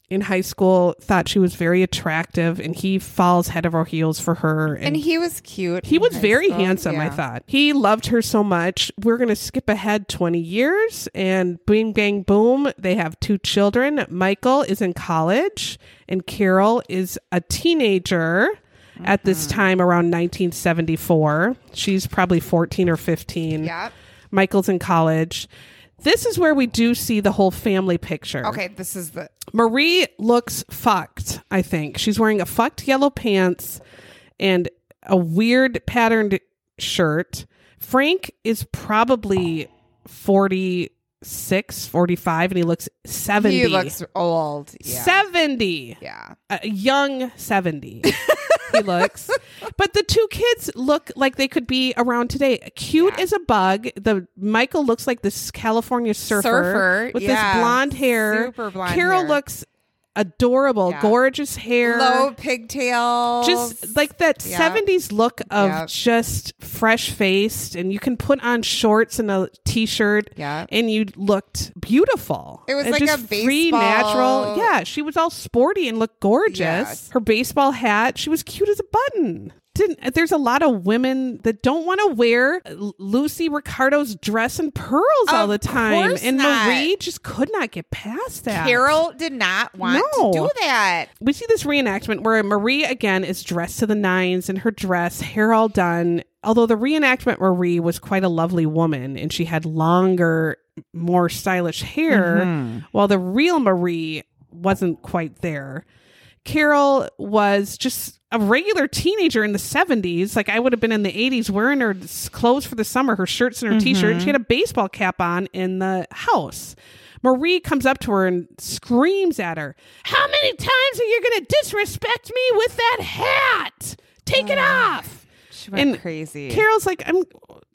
in high school thought she was very attractive, and he falls head over heels for her. And he was cute. He was very school. handsome, I thought. He loved her so much. We're going to skip ahead 20 years and bing, bang, boom. They have two children. Michael is in college and Carol is a teenager at Mm-hmm. this time around 1974. She's probably 14 or 15. Yep. Michael's in college. This is where we do see the whole family picture. Okay, this is the Marie looks fucked, I think. She's wearing a fucked yellow pants and a weird patterned shirt. Frank is probably 46, 45, and he looks 70. he looks old. Yeah. 70. yeah. A young 70. he looks. But the two kids look like they could be around today. Cute Yeah. as a bug. The Michael looks like this California surfer, Surfer, with yeah. this blonde hair. Super blonde Carol hair. looks adorable, Yeah. gorgeous hair. Low pigtails. just like that Yeah. 70s look of Yeah. just fresh faced and you can put on shorts and a t-shirt Yeah. and you looked beautiful It was And like just a free natural yeah she was all sporty and looked gorgeous her baseball hat she was cute as a button didn't there's a lot of women that don't want to wear Lucy Ricardo's dress and pearls all the time and not. Marie just could not get past that Carol did not want No. to do that. we see this reenactment where Marie again is dressed to the nines in her dress, hair all done, although the reenactment Marie was quite a lovely woman and she had longer, more stylish hair, Mm-hmm. while the real Marie wasn't quite there. Carol was just a regular teenager in the 70s. Like I would have been in the 80s wearing her clothes for the summer, her shirts and her mm-hmm. t shirt. And She had a baseball cap on in the house. Marie comes up to her and screams at her, How many times are you going to disrespect me with that hat? Take it off. She went And crazy. Carol's like, I'm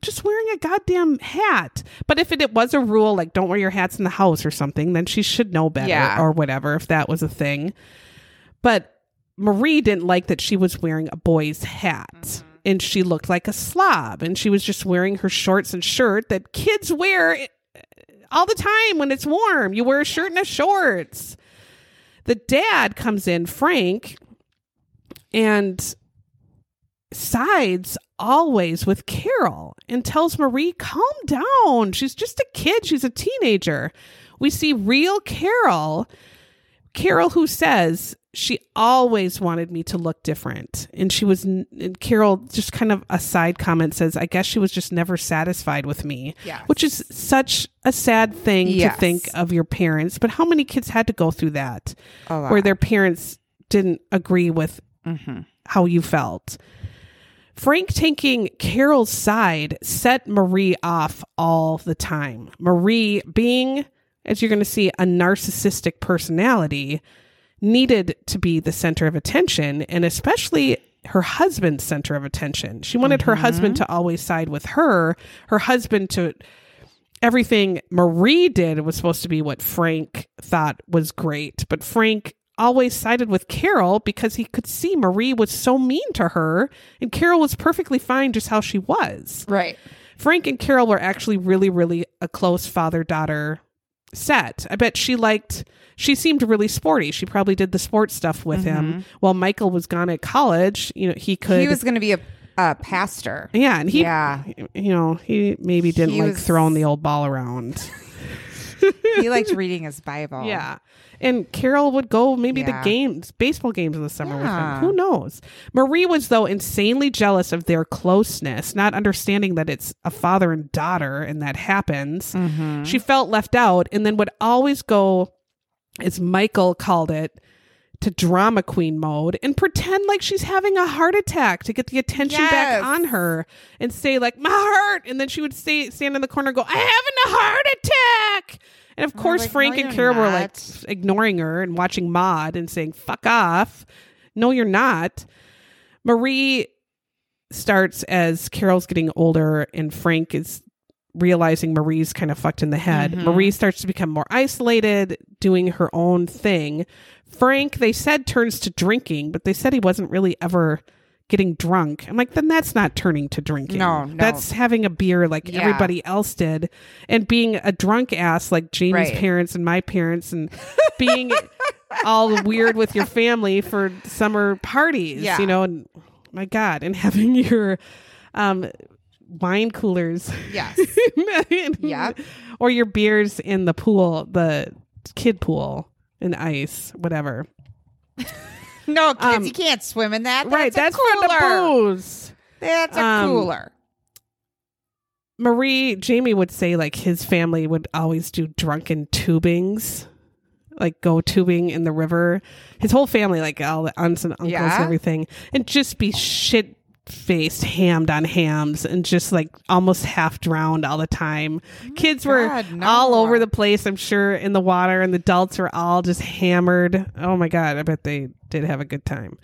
just wearing a goddamn hat. But if it, it was a rule, like don't wear your hats in the house or something, then she should know better Yeah. or whatever, if that was a thing. But Marie didn't like that she was wearing a boy's hat. And she looked like a slob. And she was just wearing her shorts and shirt that kids wear eh, all the time when it's warm. You wear a shirt and a shorts. The dad comes in, Frank, and sides always with Carol and tells Marie, calm down. She's just a kid. She's a teenager. We see real Carol, Carol who says she always wanted me to look different. And she was, and Carol just kind of a side comment says, I guess she was just never satisfied with me, which is such a sad thing Yes. to think of your parents. But how many kids had to go through that where their parents didn't agree with Mhm. how you felt. Frank taking Carol's side set Marie off all the time. Marie, being, as you're going to see, a narcissistic personality, needed to be the center of attention and especially her husband's center of attention. She wanted her husband mm-hmm. to always side with her, her husband to everything Marie did was supposed to be what Frank thought was great, but Frank always sided with Carol because he could see Marie was so mean to her and Carol was perfectly fine just how she was. Right. Frank and Carol were actually really, really a close father daughter set. I bet she liked, she seemed really sporty. She probably did the sports stuff with him while Michael was gone at college. You know, he could. Mm-hmm. He was going to be a, a pastor. yeah, and he, Yeah. you know, he maybe didn't He like was- throwing the old ball around. He liked reading his Bible. Yeah. And Carol would go maybe Yeah. to games, baseball games in the summer with him. Who knows? Marie was, though, insanely jealous of their closeness, not understanding that it's a father and daughter and that happens. Mm-hmm. She felt left out and then would always go, as Michael called it, to drama queen mode and pretend like she's having a heart attack to get the attention Yes. back on her and say like my heart and then she would stay stand in the corner and go I'm having a heart attack and of course like, Frank "No, and Carol were like ignoring her and watching Maude and saying fuck off no you're not Marie starts as Carol's getting older and Frank is realizing Marie's kind of fucked in the head. Mm-hmm. Marie starts to become more isolated, doing her own thing. Frank, they said, turns to drinking, but they said he wasn't really ever getting drunk. I'm like, then that's not turning to drinking. No, no. That's having a beer like Yeah. everybody else did and being a drunk ass like Jamie's Right. parents and my parents and being all weird with your family for summer parties, Yeah. you know, and my God, and having your um wine coolers Yes. yeah or your beers in the pool the kid pool in ice whatever No, kids, Um, you can't swim in that. That's right that's cooler. for the booze That's a Um, cooler. marie jamie would say like his family would always do drunken tubings like go tubing in the river his whole family like all the aunts and uncles Yeah? and everything and just be shit faced hammed on hams and just like almost half drowned all the time kids were God, no. all over the place i'm sure in the water and the adults were all just hammered oh my god i bet they did have a good time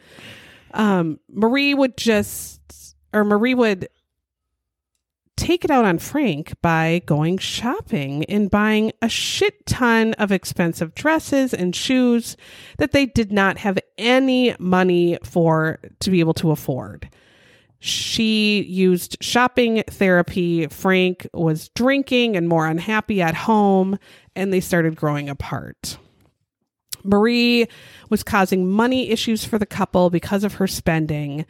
um marie would just or marie would take it out on Frank by going shopping and buying a shit ton of expensive dresses and shoes that they did not have any money for to be able to afford. She used shopping therapy. Frank was drinking and more unhappy at home, and they started growing apart. Marie was causing money issues for the couple because of her spending.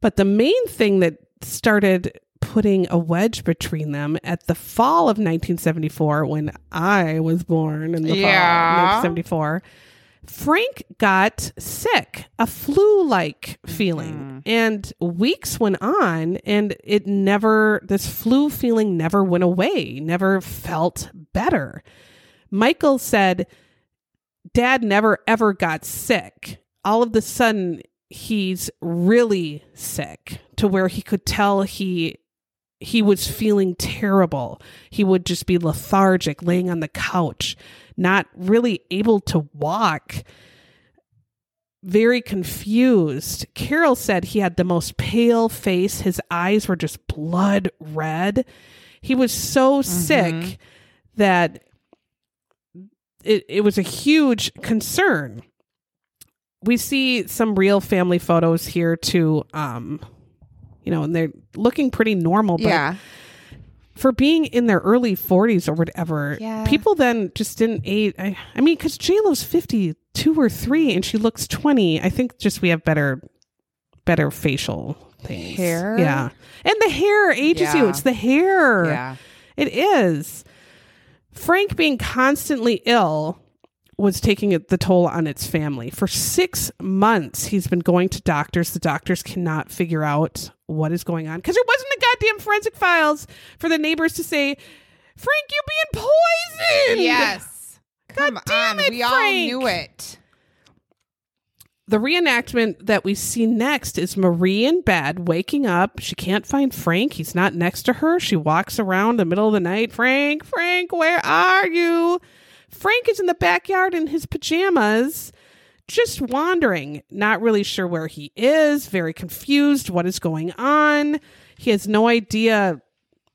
But the main thing that started putting a wedge between them at the fall of 1974, when I was born in the fall of 1974, Frank got sick, a flu like feeling. Mm-hmm. And weeks went on, and it never, this flu feeling never went away, never felt better. Michael said, Dad never ever got sick. All of the sudden, he's really sick to where he could tell he he was feeling terrible. He would just be lethargic, laying on the couch, not really able to walk, very confused. Carol said he had the most pale face. His eyes were just blood red. He was so sick that it, it was a huge concern. We see some real family photos here too. Um, you know, and they're looking pretty normal, but yeah. For being in their early 40s or whatever, Yeah. people then just didn't age. I, I mean, because JLo's 52 or 3 and she looks 20. I think just we have better, better facial things. Hair? Yeah. And the hair ages you. It's the hair. Yeah. It is. Frank being constantly ill was taking the toll on its family. For six months, he's been going to doctors. The doctors cannot figure out what is going on because there wasn't a goddamn forensic files for the neighbors to say, Frank, you're being poisoned. Yes. Come damn on. it, we all knew it. The reenactment that we see next is Marie in bed, waking up. She can't find Frank. He's not next to her. She walks around the middle of the night. Frank, Frank, where are you? Frank is in the backyard in his pajamas, just wandering, not really sure where he is, very confused. What is going on? He has no idea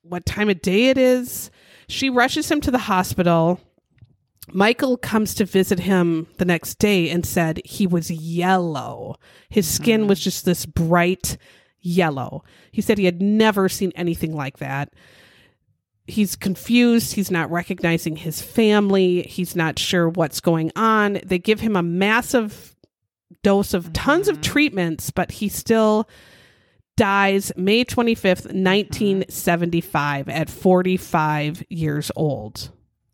what time of day it is. She rushes him to the hospital. Michael comes to visit him the next day and said he was yellow. His skin hmm. was just this bright yellow. He said he had never seen anything like that. He's confused. He's not recognizing his family. He's not sure what's going on. They give him a massive dose of tons of mm-hmm. treatments, but he still dies May 25th, 1975, uh-huh. at 45 years old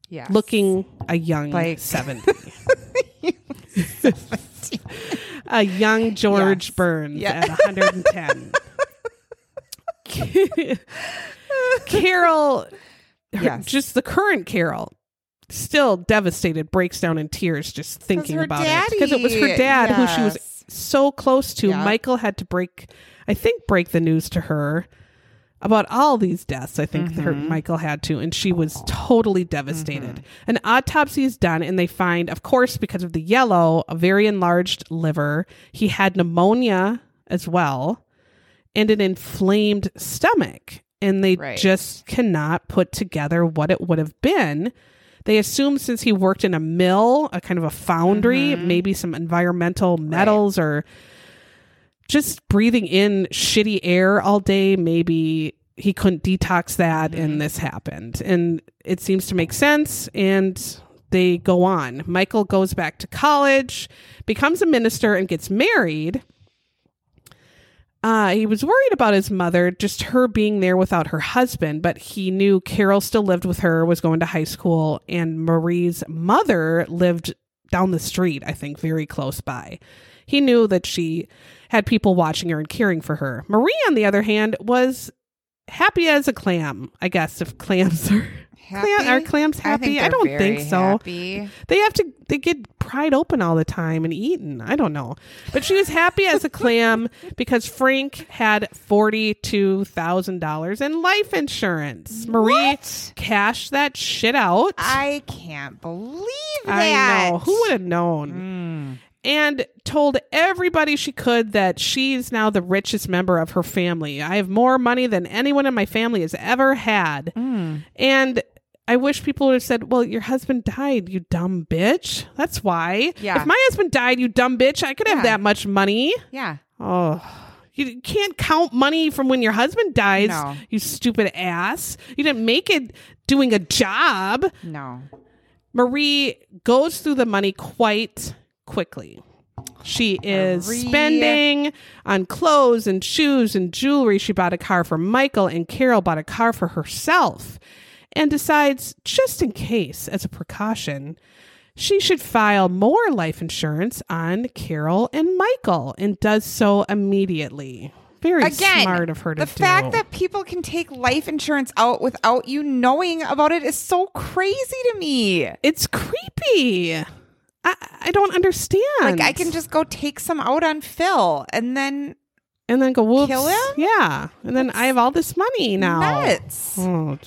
Yeah. looking a young Like- 70. a young George Yes. Burns Yeah. at 110. Carol, her- Yes. just the current Carol, still devastated, breaks down in tears just thinking her about it. Because it was her daddy. dad who she was so close to. Yeah. Michael had to break, I think, break the news to her about all these deaths. I think Mm-hmm. Michael had to, and she was totally devastated. An autopsy is done, and they find, of course, because of the yellow, a very enlarged liver. He had pneumonia as well, and an inflamed stomach. And they Right. just cannot put together what it would have been. They assume since he worked in a mill, a kind of a foundry, Mm-hmm. maybe some environmental metals or just breathing in shitty air all day, maybe he couldn't detox that Mm-hmm. and this happened. And it seems to make sense. And they go on. Michael goes back to college, becomes a minister, and gets married. Uh, he was worried about his mother, just her being there without her husband, but he knew Carol still lived with her, was going to high school, and Marie's mother lived down the street, I think, very close by. He knew that she had people watching her and caring for her. Marie, on the other hand, was happy as a clam, I guess, if clams are. Clam, are clams happy? I, think don't they're think so. Happy. They have to they get pried open all the time and eaten. I don't know. But she was happy as a clam because Frank had forty two thousand dollars in life insurance. Marie What? cashed that shit out. I can't believe I that. know. Who would have known? Hmm. And told everybody she could that she's now the richest member of her family. I have more money than anyone in my family has ever had. Hmm. And I wish people would have said, Well, your husband died, you dumb bitch. That's why. Yeah. If my husband died, you dumb bitch, I could have Yeah. that much money. Yeah. Oh. You can't count money from when your husband dies, No. you stupid ass. You didn't make it doing a job. No. Marie goes through the money quite quickly. She is Marie. spending on clothes and shoes and jewelry. She bought a car for Michael, and Carol bought a car for herself and decides, just in case, as a precaution, she should file more life insurance on Carol and Michael and does so immediately. Very Again, smart of her to do that. the do. fact that people can take life insurance out without you knowing about it is so crazy to me. it's creepy. I, I don't understand. Like I can just go take some out on Phil and then and then go whoops. kill him? Yeah, and then I have all this money now. nuts. Oh.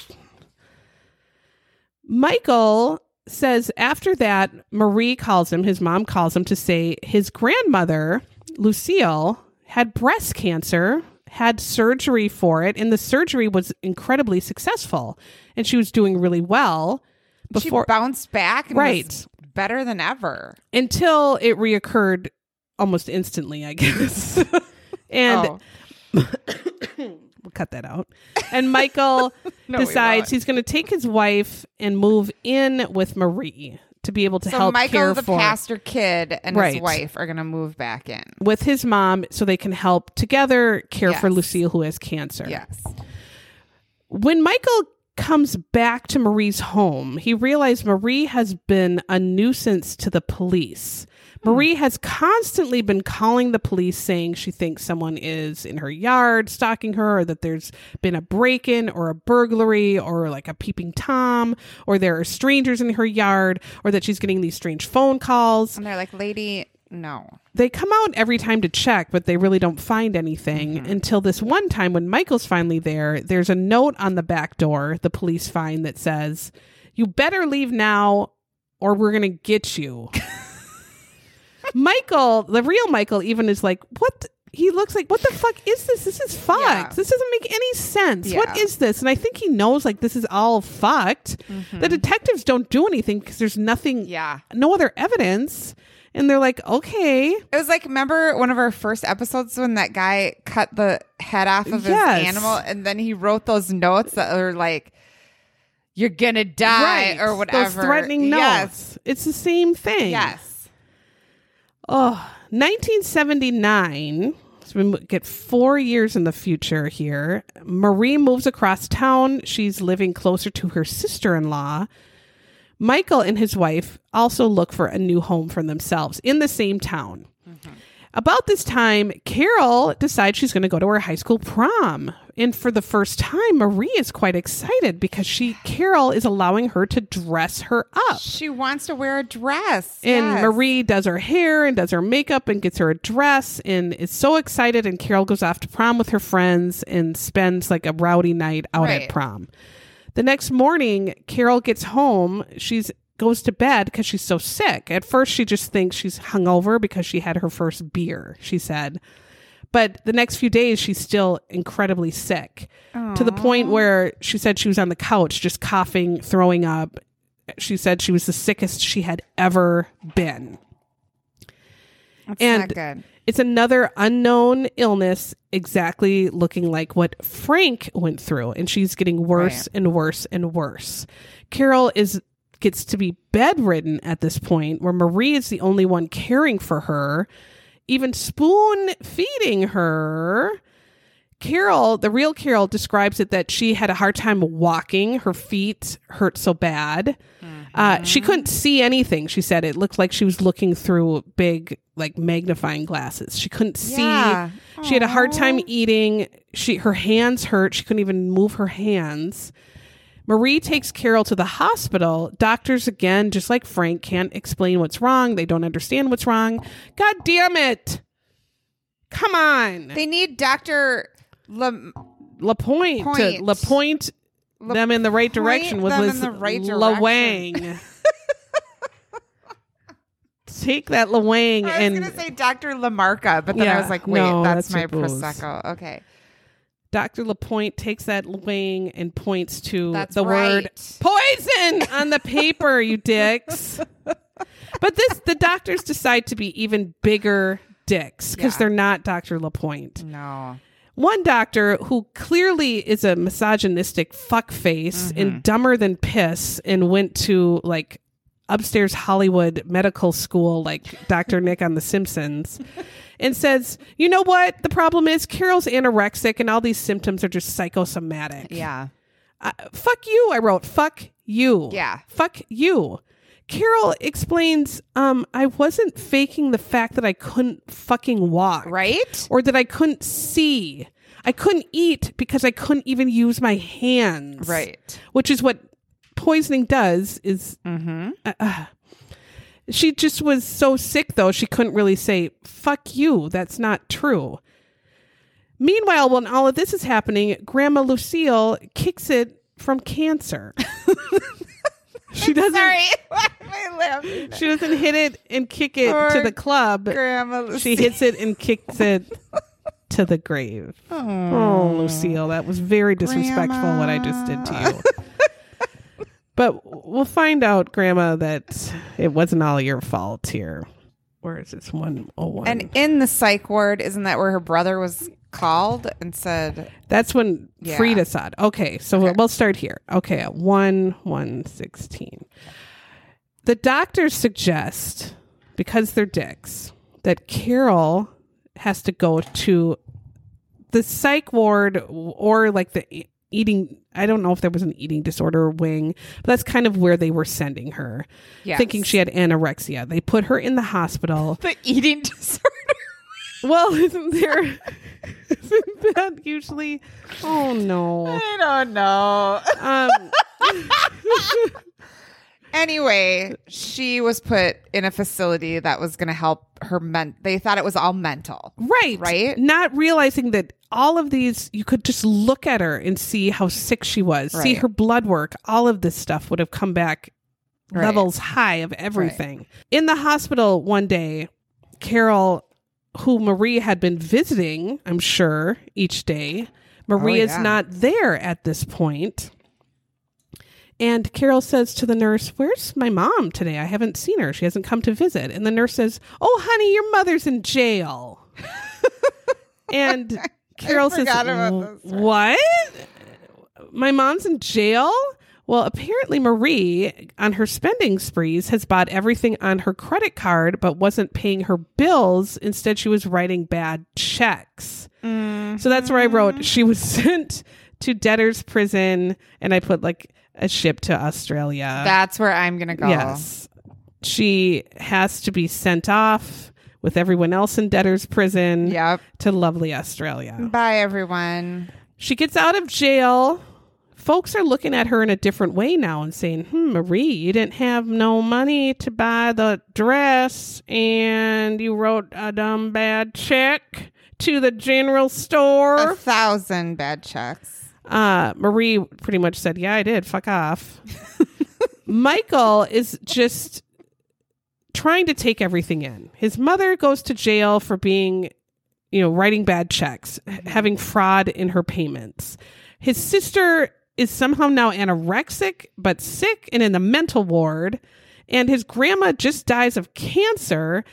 Michael says after that, Marie calls him, his mom calls him to say his grandmother, Lucille, had breast cancer, had surgery for it, and the surgery was incredibly successful. And she was doing really well before she bounced back and Right. was better than ever. until it reoccurred almost instantly, I guess. and oh. We'll cut that out. And Michael No, decides he's going to take his wife and move in with Marie to be able to so help Michael, care the for pastor kid, and Right. his wife are going to move back in. with his mom so they can help together care for Lucille who has cancer. Yes. When Michael comes back to Marie's home, he realizes Marie has been a nuisance to the police. Hmm. Marie has constantly been calling the police saying she thinks someone is in her yard stalking her, or that there's been a break in or a burglary or like a peeping Tom, or there are strangers in her yard, or that she's getting these strange phone calls And they're like, lady, no. they come out every time to check, but they really don't find anything mm-hmm. until this one time when Michael's finally there. There's a note on the back door the police find that says, You better leave now or we're going to get you. Michael, the real Michael, even is like, What? he looks like, What the fuck is this? This is fucked. Yeah. This doesn't make any sense. What Yeah. is this? And I think he knows like this is all fucked. Mm-hmm. The detectives don't do anything because there's nothing, Yeah. no other evidence. And they're like, okay. It was like, remember one of our first episodes when that guy cut the head off of Yes. his animal and then he wrote those notes that are like, you're gonna die or whatever. Those threatening notes. Yes. It's the same thing. Yes. Oh, 1979. So we get four years in the future here. Marie moves across town. She's living closer to her sister in law. Michael and his wife also look for a new home for themselves in the same town. Mm-hmm. About this time, Carol decides she's going to go to her high school prom. And for the first time, Marie is quite excited because she Carol is allowing her to dress her up. She wants to wear a dress. And Yes. Marie does her hair and does her makeup and gets her a dress and is so excited. And Carol goes off to prom with her friends and spends like a rowdy night out Right. at prom. The next morning, Carol gets home. She's goes to bed because she's so sick. At first, she just thinks she's hungover because she had her first beer. She said, but the next few days, she's still incredibly sick to the point where she said she was on the couch just coughing, throwing up. She said she was the sickest she had ever been. That's and- not good. It's another unknown illness, exactly looking like what Frank went through, and she's getting worse Right. and worse and worse. Carol is gets to be bedridden at this point, where Marie is the only one caring for her, even spoon feeding her. Carol, the real Carol, describes it that she had a hard time walking. Her feet hurt so bad. Uh, she couldn't see anything. She said it looked like she was looking through big, like magnifying glasses. She couldn't see. Yeah. She had a hard time eating. She her hands hurt. She couldn't even move her hands. Marie takes Carol to the hospital. Doctors, again, just like Frank, can't explain what's wrong. They don't understand what's wrong. God damn it! Come on, They need Dr. Lam- Lapointe to Point. Lapointe them in the right direction with Liz right Lawang. Take that Lawang I was going to say Dr. Lamarca, but then I was like, wait, no, that's, that's my. Prosecco. Okay. Dr. Lapointe takes that Lawang and points to That's the word poison on the paper, you dicks. But this the doctors decide to be even bigger dicks because Yeah. they're not Dr. Lapointe. No. One doctor who clearly is a misogynistic fuckface Mm-hmm. and dumber than piss and went to like upstairs Hollywood medical school like Dr. Nick on The Simpsons and says, you know what? The problem is Carol's anorexic and all these symptoms are just psychosomatic. Yeah. Uh, fuck you, I wrote. Fuck you. Yeah. Fuck you. Carol explains, um, I wasn't faking the fact that I couldn't fucking walk. Right? Or that I couldn't see. I couldn't eat because I couldn't even use my hands. Right. Which is what poisoning does is Mm-hmm. She just was so sick though she couldn't really say fuck you that's not true. Meanwhile when all of this is happening grandma lucille kicks it from cancer. She doesn't Sorry. Why am I laughing? she doesn't hit it and kick it to the club. Grandma Lucille. she hits it and kicks it to the grave. Oh lucille that was very disrespectful what i just did to you but we'll find out grandma that it wasn't all your fault here where is this 101 And in the psych ward, isn't that where her brother was called and said, That's when Yeah. Frida saw it. Okay, so we'll- we'll start here. Okay, at 1 116. The doctors suggest, because they're dicks, that Carol has to go to the psych ward or like the eating. I don't know if there was an eating disorder wing, but that's kind of where they were sending her, Yes. thinking she had anorexia. They put her in the hospital. the eating disorder? Well, isn't there? Isn't that usually? Oh no. I don't know. Um, Anyway, she was put in a facility that was going to help her. Men- they thought it was all mental. right, Right? Not realizing that all of these, you could just look at her and see how sick she was, see her blood work. All of this stuff would have come back Right. levels high of everything. In the hospital one day, Carol, who Marie had been visiting, I'm sure each day, Marie Oh, is not there at this point. And Carol says to the nurse, Where's my mom today? I haven't seen her. She hasn't come to visit. And the nurse says, Oh, honey, your mother's in jail. and Carol says. What? My mom's in jail? Well, apparently, Marie, on her spending sprees, has bought everything on her credit card, but wasn't paying her bills. Instead, she was writing bad checks. So that's where I wrote she was sent to debtor's prison, and I put like a ship to Australia. That's where I'm going to go. Yes. She has to be sent off with everyone else in debtor's prison Yep. to lovely Australia. Bye, everyone. She gets out of jail. Folks are looking at her in a different way now and saying, hmm, Marie, you didn't have no money to buy the dress and you wrote a dumb bad check to the general store. A thousand bad checks. Uh, Marie pretty much said, yeah, I did. Fuck off. Michael is just trying to take everything in. His mother goes to jail for being, you know, writing bad checks, having fraud in her payments. His sister is somehow now anorexic, but sick and in the mental ward. And his grandma just dies of cancer.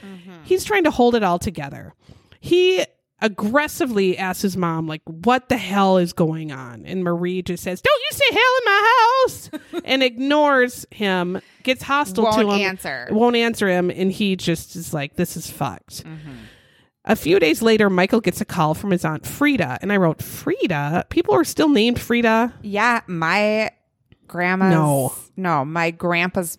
He's trying to hold it all together. He aggressively asks his mom, like, what the hell is going on? And Marie just says, Don't you say hell in my house and ignores him, gets hostile to Won't him answer. won't answer him and he just is like this is fucked mm-hmm. a few days later michael gets a call from his aunt frida and i wrote frida people are still named frida Yeah, my grandma's. No. No, my grandpa's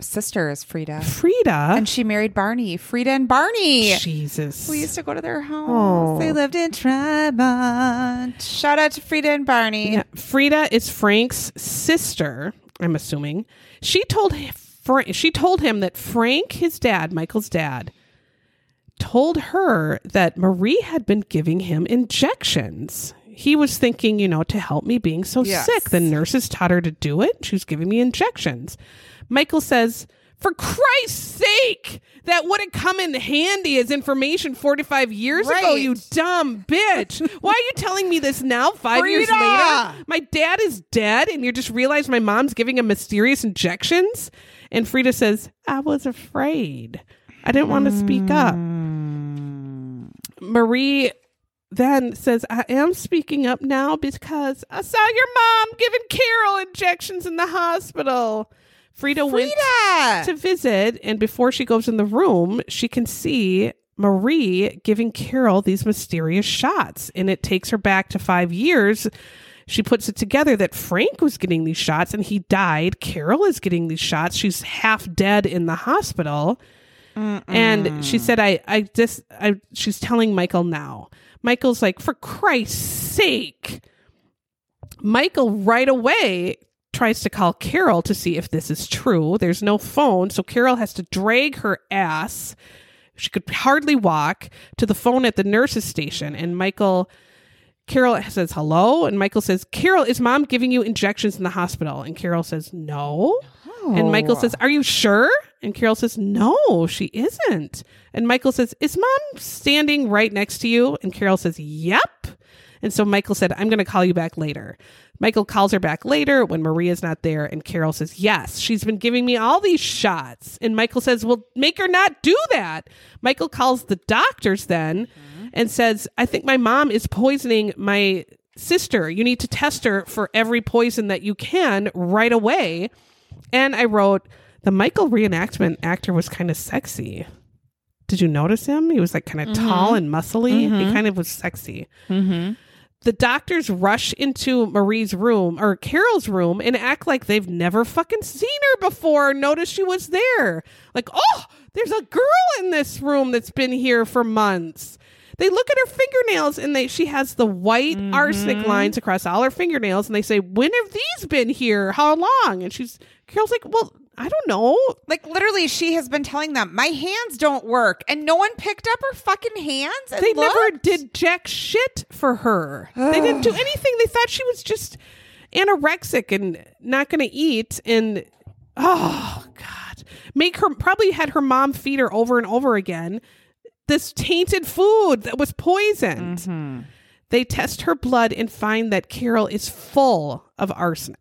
sister is Frida. frida And she married Barney. Frida and Barney. jesus We used to go to their house. Oh. They lived in Tremont. Shout out to Frida and Barney. yeah, frida is frank's sister i'm assuming she told him she told him that frank his dad michael's dad told her that Marie had been giving him injections. He was thinking, you know, to help me being so Yes. sick. The nurses taught her to do it. She was giving me injections. Michael says, for Christ's sake, that would have come in handy as information 45 years ago, you dumb bitch. Why are you telling me this now, five years later? My dad is dead, and you just realized my mom's giving him mysterious injections? And Frida says, I was afraid. I didn't want to speak up. Marie then says, I am speaking up now because I saw your mom giving Carol injections in the hospital. Frida, went to visit, and before she goes in the room, she can see Marie giving Carol these mysterious shots, and it takes her back to five years. She puts it together that Frank was getting these shots and he died. Carol is getting these shots. She's half dead in the hospital. And she said, I, I just, I, she's telling Michael now. Michael's like, for Christ's sake. Michael right away tries to call Carol to see if this is true. There's no phone, so Carol has to drag her ass. She could hardly walk to the phone at the nurse's station. And Michael, Carol says hello. And Michael says, Carol, is mom giving you injections in the hospital? And Carol says, no. And Michael says, Are you sure? And Carol says, No, she isn't. And Michael says, Is mom standing right next to you? And Carol says, Yep. And so Michael said, I'm going to call you back later. Michael calls her back later when Maria's not there. And Carol says, Yes, she's been giving me all these shots. And Michael says, Well, make her not do that. Michael calls the doctors then mm-hmm. and says, I think my mom is poisoning my sister. You need to test her for every poison that you can right away. And I wrote, the Michael reenactment actor was kind of sexy. Did you notice him? He was like kind of tall mm-hmm. and muscly. He mm-hmm. kind of was sexy. The doctors rush into Marie's room or Carol's room and act like they've never fucking seen her before. Notice she was there. Like, oh, there's a girl in this room that's been here for months. They look at her fingernails and they she has the white mm-hmm. arsenic lines across all her fingernails and they say, When have these been here? How long? And she's Carol's like, Well, I don't know. Like literally, she has been telling them, "My hands don't work," and no one picked up her fucking hands. And They never did jack shit for her. they didn't do anything. They thought she was just anorexic and not going to eat. And oh god, make her probably had her mom feed her over and over again this tainted food that was poisoned. Mm-hmm. They test her blood and find that Carol is full of arsenic.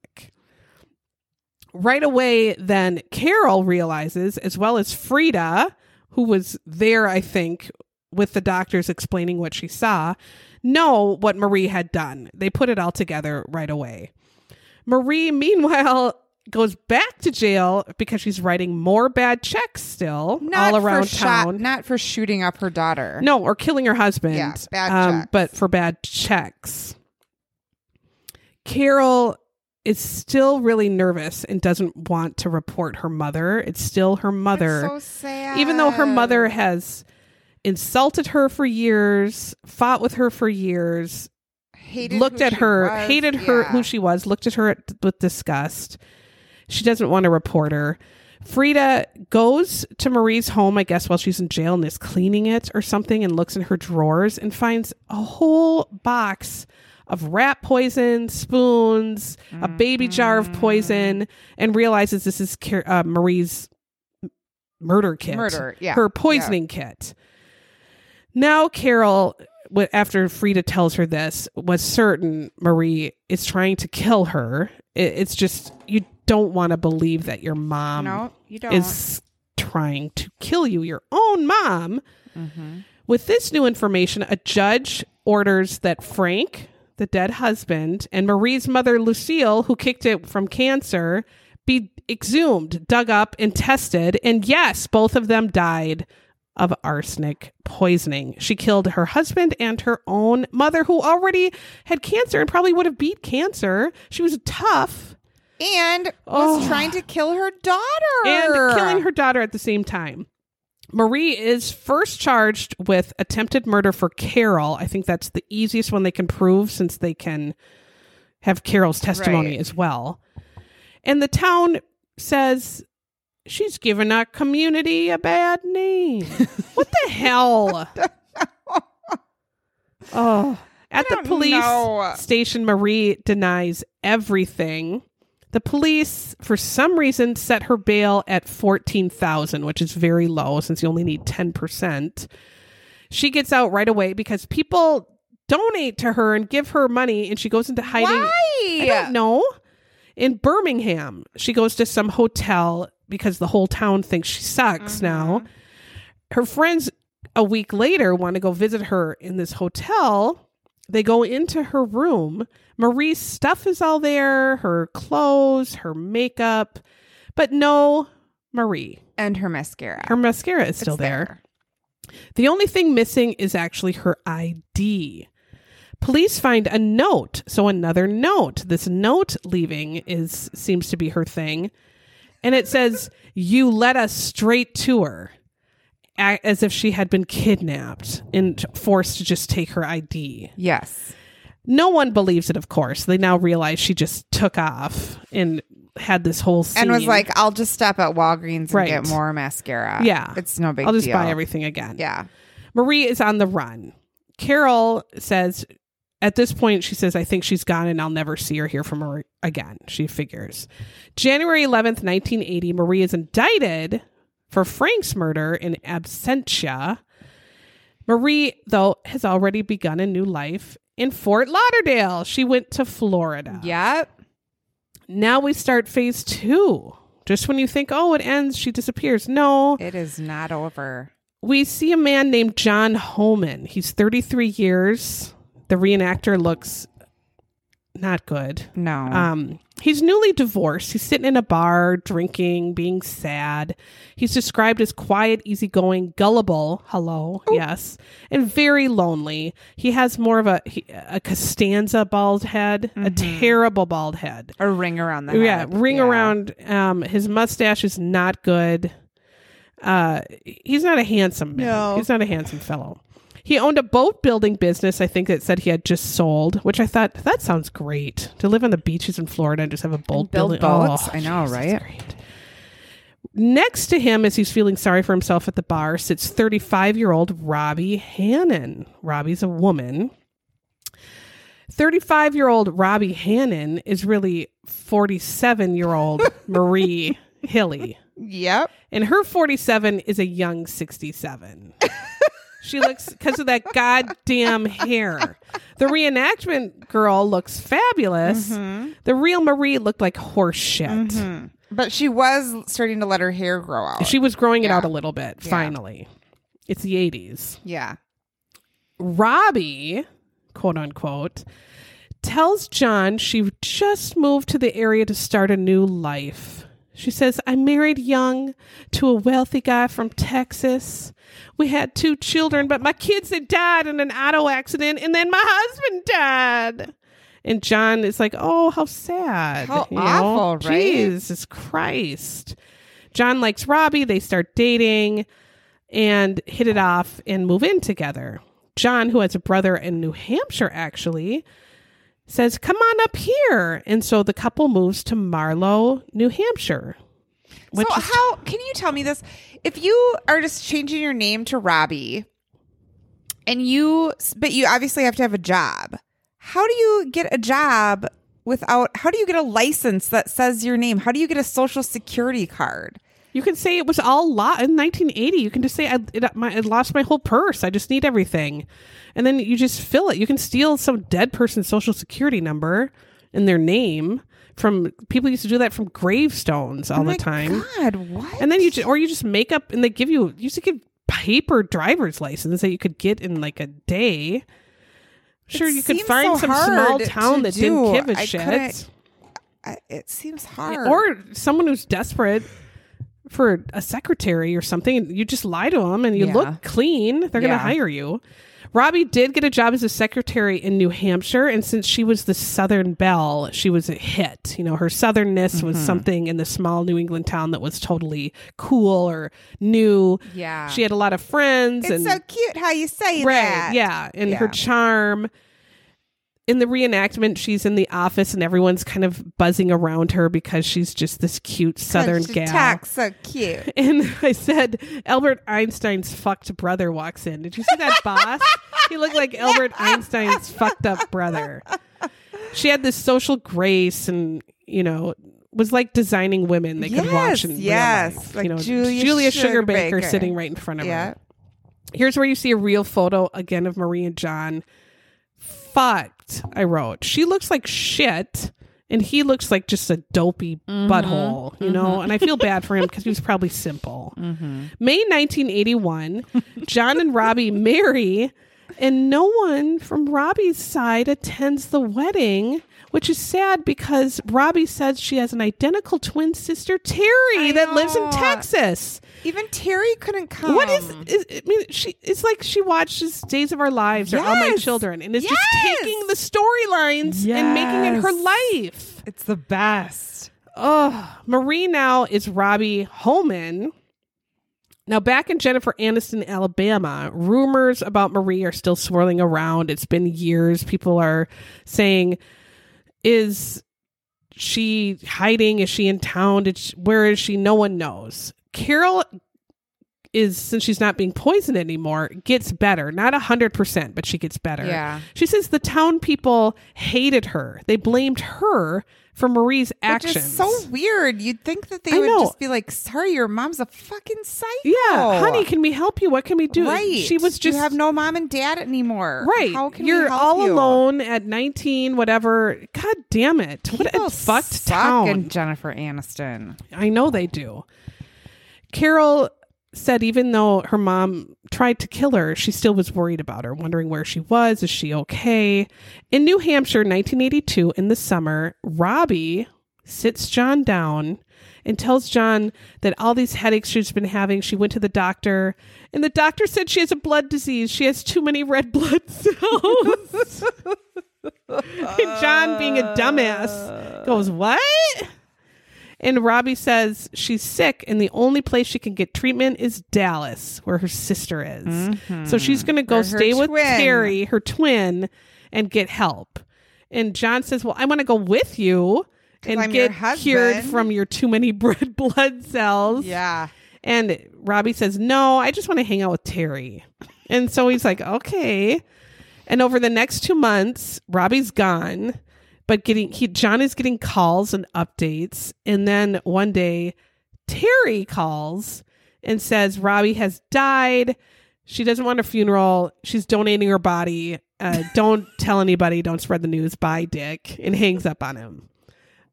Right away, then Carol realizes, as well as Frida, who was there, I think, with the doctors explaining what she saw, know what Marie had done. They put it all together right away. Marie, meanwhile, goes back to jail because she's writing more bad checks still not all around for shot- town. not for shooting up her daughter. No, or killing her husband. Yeah, bad um, checks. But for bad checks. Carol is still really nervous and doesn't want to report her mother. It's still her mother. so sad. Even though her mother has insulted her for years, fought with her for years, hated looked at her, was. hated her Yeah. who she was, looked at her with disgust. She doesn't want to report her. Frida goes to Marie's home, I guess, while she's in jail and is cleaning it or something and looks in her drawers and finds a whole box of rat poison, spoons, a baby jar of poison, and realizes this is uh, Marie's murder kit. Murder, yeah, Her poisoning kit. Now, Carol, after Frida tells her this, was certain Marie is trying to kill her. It's just, you don't want to believe that your mom No, you don't. is trying to kill you, your own mom. With this new information, a judge orders that Frank, the dead husband, and Marie's mother, Lucille, who kicked it from cancer, be exhumed, dug up, and tested. And yes, both of them died of arsenic poisoning. She killed her husband and her own mother, who already had cancer and probably would have beat cancer. She was tough and was Oh. trying to kill her daughter and killing her daughter at the same time. Marie is first charged with attempted murder for Carol. I think that's the easiest one they can prove since they can have Carol's testimony Right. as well. And the town says she's given our community a bad name. what the hell? oh. At the police know. station, Marie denies everything. The police, for some reason, set her bail at fourteen thousand, which is very low since you only need ten percent. She gets out right away because people donate to her and give her money, and she goes into hiding. Why? I don't know. In Birmingham, she goes to some hotel because the whole town thinks she sucks mm-hmm. now. Her friends a week later want to go visit her in this hotel. They go into her room. Marie's stuff is all there, her clothes, her makeup, but no Marie. and her mascara. Her mascara is still It's there. The only thing missing is actually her ID. Police find a note. So another note. This note leaving is seems to be her thing. And it says, "You led us straight to her." As if she had been kidnapped and forced to just take her ID. Yes. No one believes it, of course. They now realize she just took off and had this whole scene. And was like, I'll just stop at Walgreens and get more mascara. Yeah. It's no big I'll just deal. buy everything again. Yeah. Marie is on the run. Carol says, at this point, she says, I think she's gone and I'll never see or hear from her again. She figures. January 11th, 1980, Marie is indicted for Frank's murder in absentia. Marie, though, has already begun a new life in Fort Lauderdale. She went to Florida. Yep. Now we start phase two. Just when you think, oh, it ends, she disappears. No, It is not over. we see a man named John Holman. He's 33 years. The reenactor looks not good. No. Um, he's newly divorced. He's sitting in a bar, drinking, being sad. He's described as quiet, easygoing, gullible. Hello, yes, and very lonely. He has more of a a Costanza bald head, a terrible bald head. a ring around the Yeah, head. ring Yeah. around. Um, his mustache is not good. Uh, he's not a handsome man. No. He's not a handsome fellow. He owned a boat building business. I think that said he had just sold, which I thought that sounds great to live on the beaches in Florida and just have a boat build building. Oh, boats? Oh, I know, geez, right? Next to him, as he's feeling sorry for himself at the bar, sits 35 year old Robbie Hannon. Robbie's a woman. 35 year old Robbie Hannon is really 47 year old Marie Hilley. Yep. And her 47 is a young 67. she looks, because of that goddamn hair. The reenactment girl looks fabulous. Mm-hmm. The real Marie looked like horse shit. But she was starting to let her hair grow out. She was growing it out a little bit, finally. It's the 80s. yeah. Robbie, quote unquote, tells John she just moved to the area to start a new life. She says, I married young to a wealthy guy from Texas. We had two children, but my kids had died in an auto accident, and then my husband died. And John is like, Oh, how sad. How you know? awful, right? Jesus Christ. John likes Robbie. They start dating and hit it off and move in together. John, who has a brother in New Hampshire, actually says, Come on up here. And so the couple moves to Marlow, New Hampshire. So how can you tell me this? If you are just changing your name to Robbie, and you, but you obviously have to have a job. How do you get a job without? How do you get a license that says your name? How do you get a social security card? You can say it was all lot in 1980. You can just say, I, it, uh, my, I lost my whole purse. I just need everything. And then you just fill it. You can steal some dead person's social security number and their name from people used to do that from gravestones all Oh the time. God, what? And then you just, or you just make up and they give you, you used to give paper driver's license that you could get in like a day. Sure, It you could find so some small to town that didn't give a I shit. I, it seems hard. Or someone who's desperate for a secretary or something, you just lie to them and you Yeah. look clean, they're going to hire you. Robbie did get a job as a secretary in New Hampshire, and since she was the Southern Belle, she was a hit. You know, her southernness was Mm-hmm. something in the small New England town that was totally cool or new. Yeah. she had a lot of friends, it's and so cute how you say right, that. yeah, and her charm. In the reenactment, she's in the office, and everyone's kind of buzzing around her because she's just this cute Southern She gal. talks so cute. And I said, Albert Einstein's fucked brother walks in. Did you see that boss? he looked like Albert Einstein's fucked up brother. She had this social grace and, you know, was like designing women they could watch Yes, in yes, life. like you know, Julia Julia Sugarbaker Sugarbaker. sitting right in front of Yeah. her. Here's where you see a real photo again of Marie and John. Fucked, I wrote. She looks like shit, and he looks like just a dopey Mm-hmm. butthole, you know? And I feel bad for him because he was probably simple. Mm-hmm. May 1981, John and Robbie marry and no one from Robbie's side attends the wedding, which is sad because Robbie says she has an identical twin sister, Terry, I that lives in. Texas. Even Terry couldn't come. What is, is? I mean, she. It's like she watches Days of Our Lives or All My Children, and is Yes. just taking the storylines and making it her life. It's the best. Oh, Marie now is Robbie Holman. Now, back in Jennifer Aniston, Alabama, rumors about Marie are still swirling around. It's been years. People are saying, is she hiding? Is she in town? She, where is she? No one knows. Carol is, since she's not being poisoned anymore, gets better. Not a 100%, but she gets better. Yeah. She says the town people hated her. They blamed her for Marie's actions. So weird. You'd think that they I would know. just be like, "Sorry, your mom's a fucking psycho." Yeah, honey, can we help you? What can we do? right? She was just you have no mom and dad anymore. right. How can You're all you? alone at 19, whatever. God damn it! what a fucked town. Jennifer Aniston. I know they do. Carol said even though her mom tried to kill her, she still was worried about her, wondering where she was. Is she okay? In New Hampshire, 1982, in the summer, Robbie sits John down and tells John that all these headaches she's been having, she went to the doctor, and the doctor said she has a blood disease. She has too many red blood cells. and John, being a dumbass, goes, What? And Robbie says she's sick, and the only place she can get treatment is Dallas, where her sister is. So she's going to go stay with. Terry, her twin, and get help. And John says, Well, I want to go with you and I'm get cured from your too many red blood cells. Yeah. And Robbie says, No, I just want to hang out with Terry. And so he's like, Okay. And over the next two months, Robbie's gone, but getting he John is getting calls and updates. And then one day, Terry calls and says Robbie has died. She doesn't want a funeral. She's donating her body. Uh, don't tell anybody. Don't spread the news. Bye, Dick. And hangs up on him.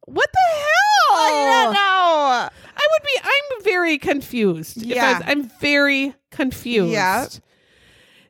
What the hell? I don't know. I would be. I'm very confused. I Yeah. was- I'm very confused. Yeah.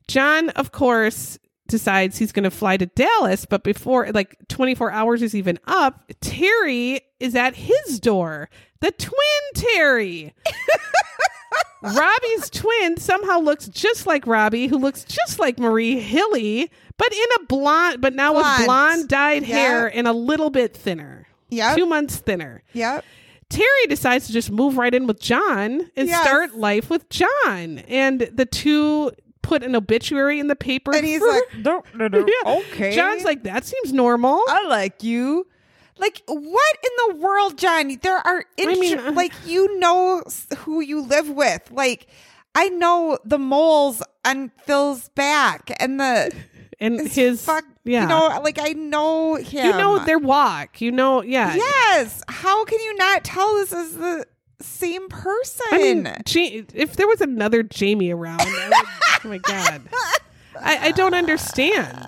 John, of course, decides he's going to fly to Dallas, but before like 24 hours is even up, Terry is at his door. The twin Terry. Robbie's twin somehow looks just like Robbie, who looks just like Marie Hilley, but in a blonde, but now with Blonde. blonde dyed Yeah. hair and a little bit thinner. Yep. Two months thinner. Yep. Terry decides to just move right in with John and Yes. start life with John. And the two put an obituary in the paper. And he's for- like, no, no, no. Yeah. Okay. John's like, that seems normal. I like you. Like what in the world, John? There are intro- mean, uh, like you know who you live with. Like I know the moles on Phil's back and the and his, his, fuck. yeah. You know, like I know him. You know their walk. You know, yeah. Yes. How can you not tell this is the same person? I mean, Ja- if there was another Jamie around, I would, oh my god, I, I don't understand.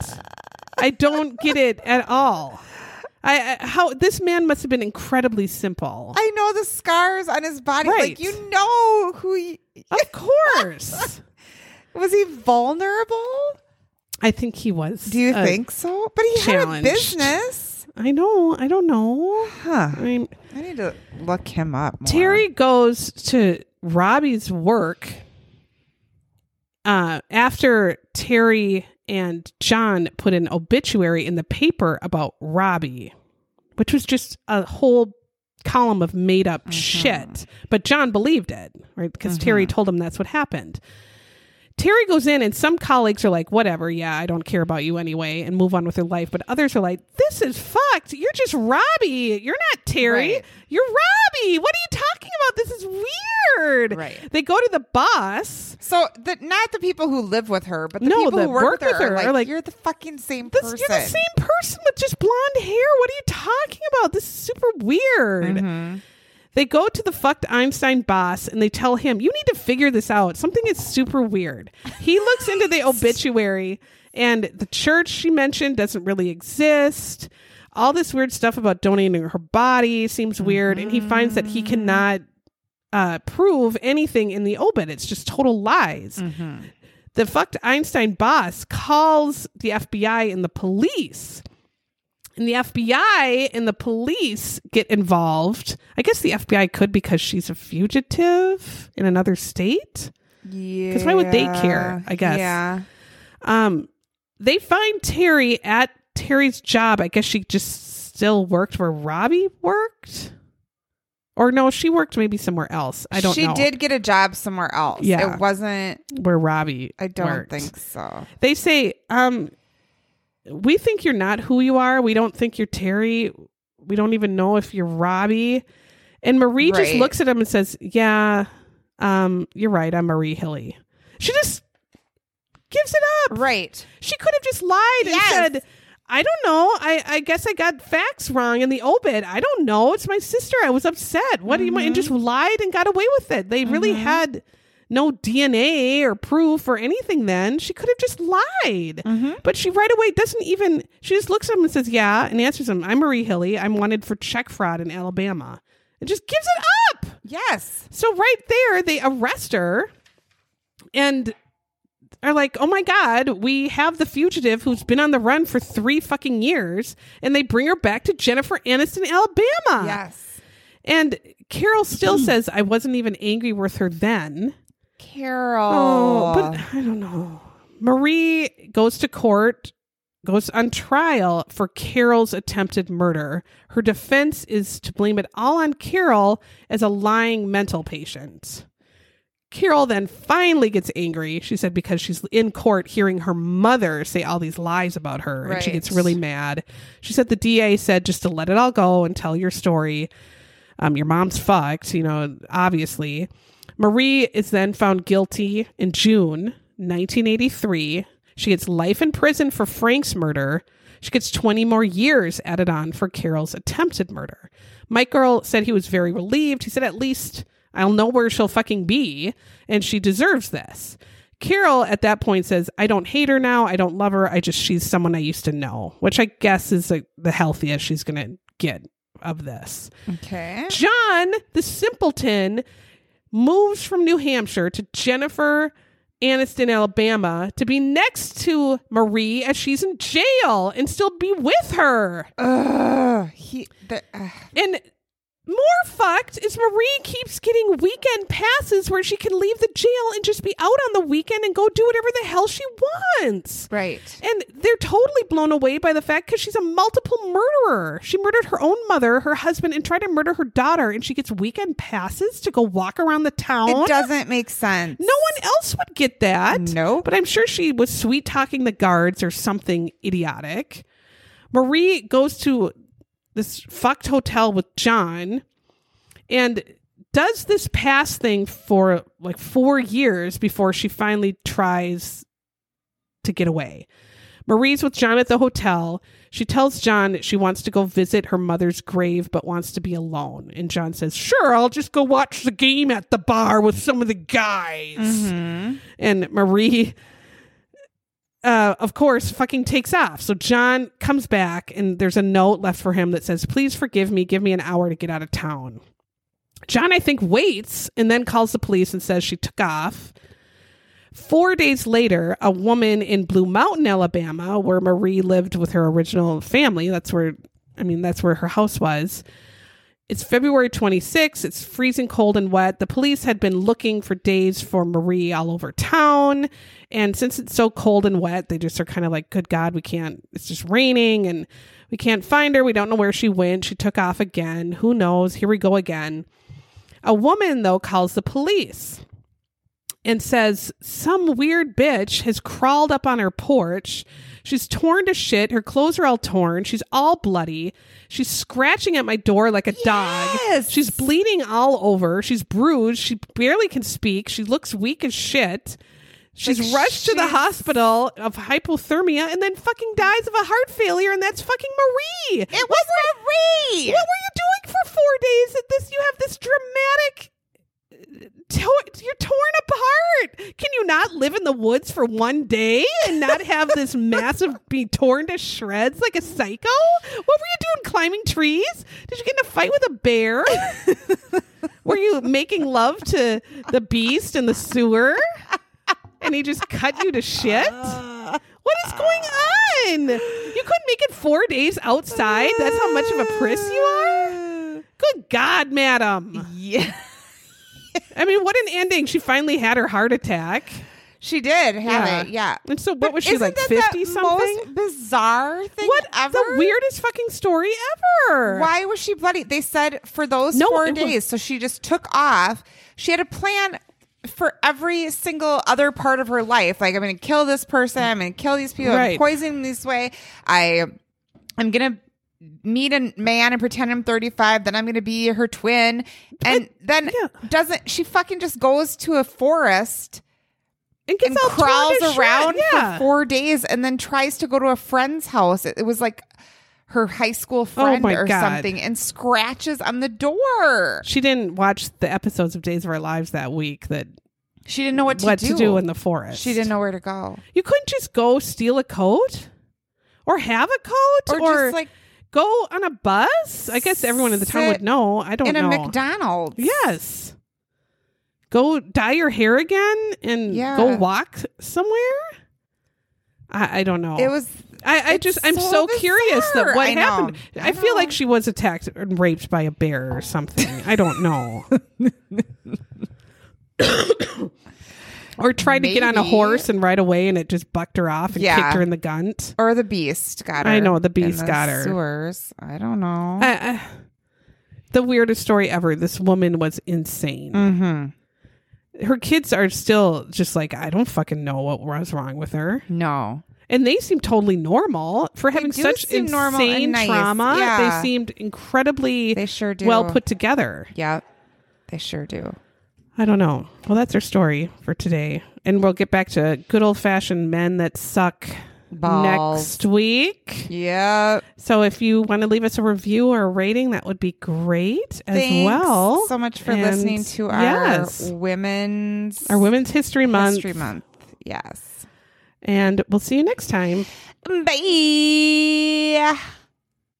I don't get it at all. I, I how this man must have been incredibly simple. I know the scars on his body. Right. Like you know who he of course, was. He vulnerable. I think he was. Do you uh, think so? But he had a business. I know. I don't know. Huh. I mean, I need to look him up. More. Terry goes to Robbie's work uh, after Terry and John put an obituary in the paper about Robbie, which was just a whole column of made up shit. But John believed it, right? Because Terry told him that's what happened. Terry goes in, and some colleagues are like, whatever, yeah, I don't care about you anyway, and move on with their life. But others are like, this is fucked. You're just Robbie. You're not Terry. Right. You're Robbie. What are you talking about? This is weird. Right. They go to the boss. So the not the people who live with her, but the No, people who work, with her, are are like, like, you're the fucking same This, person. you're the same person with just blonde hair. What are you talking about? This is super weird. Mm-hmm. They go to the fucked Einstein boss and they tell him, You need to figure this out. Something is super weird. He looks into the obituary and the church she mentioned doesn't really exist. All this weird stuff about donating her body seems weird. And he finds that he cannot uh, prove anything in the obit. It's just total lies. the fucked Einstein boss calls the FBI and the police. And the FBI and the police get involved. I guess the FBI could because she's a fugitive in another state. Yeah. Because why would they care, I guess? Yeah. Um, they find Terry at Terry's job. I guess she just still worked where Robbie worked. Or no, she worked maybe somewhere else. I don't know. she know. did get a job somewhere else. Yeah. It wasn't. where Robbie I don't worked. think so. They say, um, we think you're not who you are. We don't think you're Terry. We don't even know if you're Robbie. And Marie just looks at him and says, Yeah, um, you're right. I'm Marie Hilley. She just gives it up. Right. She could have just lied Yes. and said, I don't know. I, I guess I got facts wrong in the obit. I don't know. It's my sister. I was upset. What do you mean? And just lied and got away with it. They really had no DNA or proof or anything then. She could have just lied. Mm-hmm. But she right away doesn't even, she just looks at him and says, Yeah, and answers him, I'm Marie Hilley. I'm wanted for check fraud in Alabama. And just gives it up. Yes. So right there, they arrest her and are like, "Oh my god, we have the fugitive who's been on the run for 3 fucking years." And they bring her back to Jennifer Aniston, Alabama. Yes. And Carol still says, "I wasn't even angry with her then." Carol. Oh, but I don't know. Marie goes to court, goes on trial for Carol's attempted murder. Her defense is to blame it all on Carol as a lying mental patient. Carol then finally gets angry. She said because she's in court hearing her mother say all these lies about her and she gets really mad. She said the DA said just to let it all go and tell your story. Um, your mom's fucked, you know, obviously. Marie is then found guilty in June 1983. She gets life in prison for Frank's murder. She gets 20 more years added on for Carol's attempted murder. Mike Girl said he was very relieved. He said, at least I'll know where she'll fucking be, and she deserves this. Carol at that point says, I don't hate her now. I don't love her. I just, she's someone I used to know, which I guess is like the healthiest she's going to get of this. Okay. John, the simpleton, moves from New Hampshire to Jennifer Aniston, Alabama, to be next to Marie as she's in jail and still be with her. Ugh. He. The, uh, And more fucked is Marie keeps getting weekend passes where she can leave the jail and just be out on the weekend and go do whatever the hell she wants. right. And they're totally blown away by the fact because she's a multiple murderer. She murdered her own mother, her husband, and tried to murder her daughter. And she gets weekend passes to go walk around the town. It doesn't make sense. No one else would get that. Nope. But I'm sure she was sweet talking the guards or something idiotic. Marie goes to this fucked hotel with John and does this pass thing for like four years before she finally tries to get away. Marie's with John at the hotel. She tells John that she wants to go visit her mother's grave but wants to be alone. And John says, Sure, I'll just go watch the game at the bar with some of the guys. Mm-hmm. And Marie, uh, of course, fucking takes off. So John comes back and there's a note left for him that says, Please forgive me. Give me an hour to get out of town. John, I think, waits and then calls the police and says she took off. Four days later, a woman in Blue Mountain, Alabama, where Marie lived with her original family, that's where, I mean, that's where her house was. It's February 26th. It's freezing cold and wet. The police had been looking for days for Marie all over town. And since it's so cold and wet, they just are kind of like, good God, we can't, it's just raining and we can't find her. We don't know where she went. She took off again. Who knows? Here we go again. A woman, though, calls the police and says some weird bitch has crawled up on her porch. She's torn to shit. Her clothes are all torn. She's all bloody. She's scratching at my door like a dog. Yes. She's bleeding all over. She's bruised. She barely can speak. She looks weak as shit. She's Like, rushed to the hospital of hypothermia and then fucking dies of a heart failure, and that's fucking Marie. It was Marie. What were you doing for four days? At this, you have this dramatic. To- you're torn apart. Can you not live in the woods for one day and not have this massive be torn to shreds like a psycho? What were you doing? Climbing trees? Did you get in a fight with a bear? were you making love to the beast in the sewer? and he just cut you to shit? What is going on? You couldn't make it four days outside? That's how much of a priss you are? Good God, madam. Yeah. I mean, what an ending. She finally had her heart attack. She did have Yeah. it. Yeah. And so, what was she like, that 50 the something? Most bizarre thing What ever. the weirdest fucking story ever? Why was she bloody? They said for those No, four it was- days. So she just took off. She had a plan for every single other part of her life. Like I'm going to kill this person. I'm going to kill these people. I'm Right. poisoning this way. I I'm going to meet a man and pretend I'm 35. Then I'm going to be her twin. And then yeah. doesn't she fucking just goes to a forest And gets and crawls around Yeah. for four days and then tries to go to a friend's house. It, it was like her high school oh friend Oh or God. something and scratches on the door. She didn't watch the episodes of Days of Our Lives that week that She didn't know what to what do. to do in the forest. she didn't know where to go. You couldn't just go steal a coat or have a coat Or, or, just like go on a bus. I guess everyone in the town would know. I don't know. in a. McDonald's. yes. Go dye your hair again and Yeah. go walk somewhere. I, I don't know. It was I, I just I'm so curious that what I know. happened. I I, feel like she was attacked and raped by a bear or something. I don't know. or tried to get on a horse and ride away and it just bucked her off and Yeah. kicked her in the gunt. or the beast got her. I know, the beast the got her. Sewers. I don't know. I, I, the weirdest story ever. This woman was insane. mm-hmm. Her kids are still just like, I don't fucking know what was wrong with her. No. And they seem totally normal for having such insane nice. trauma. Yeah. They seemed incredibly They sure do. well put together. Yeah. They sure do. I don't know. Well, that's our story for today. And we'll get back to good old fashioned men that suck Balls. next week. Yeah. So if you want to leave us a review or a rating, that would be great as Thanks well. so much for And listening to our yes, women's our Women's History Month. History Month. Yes. And we'll see you next time. Bye.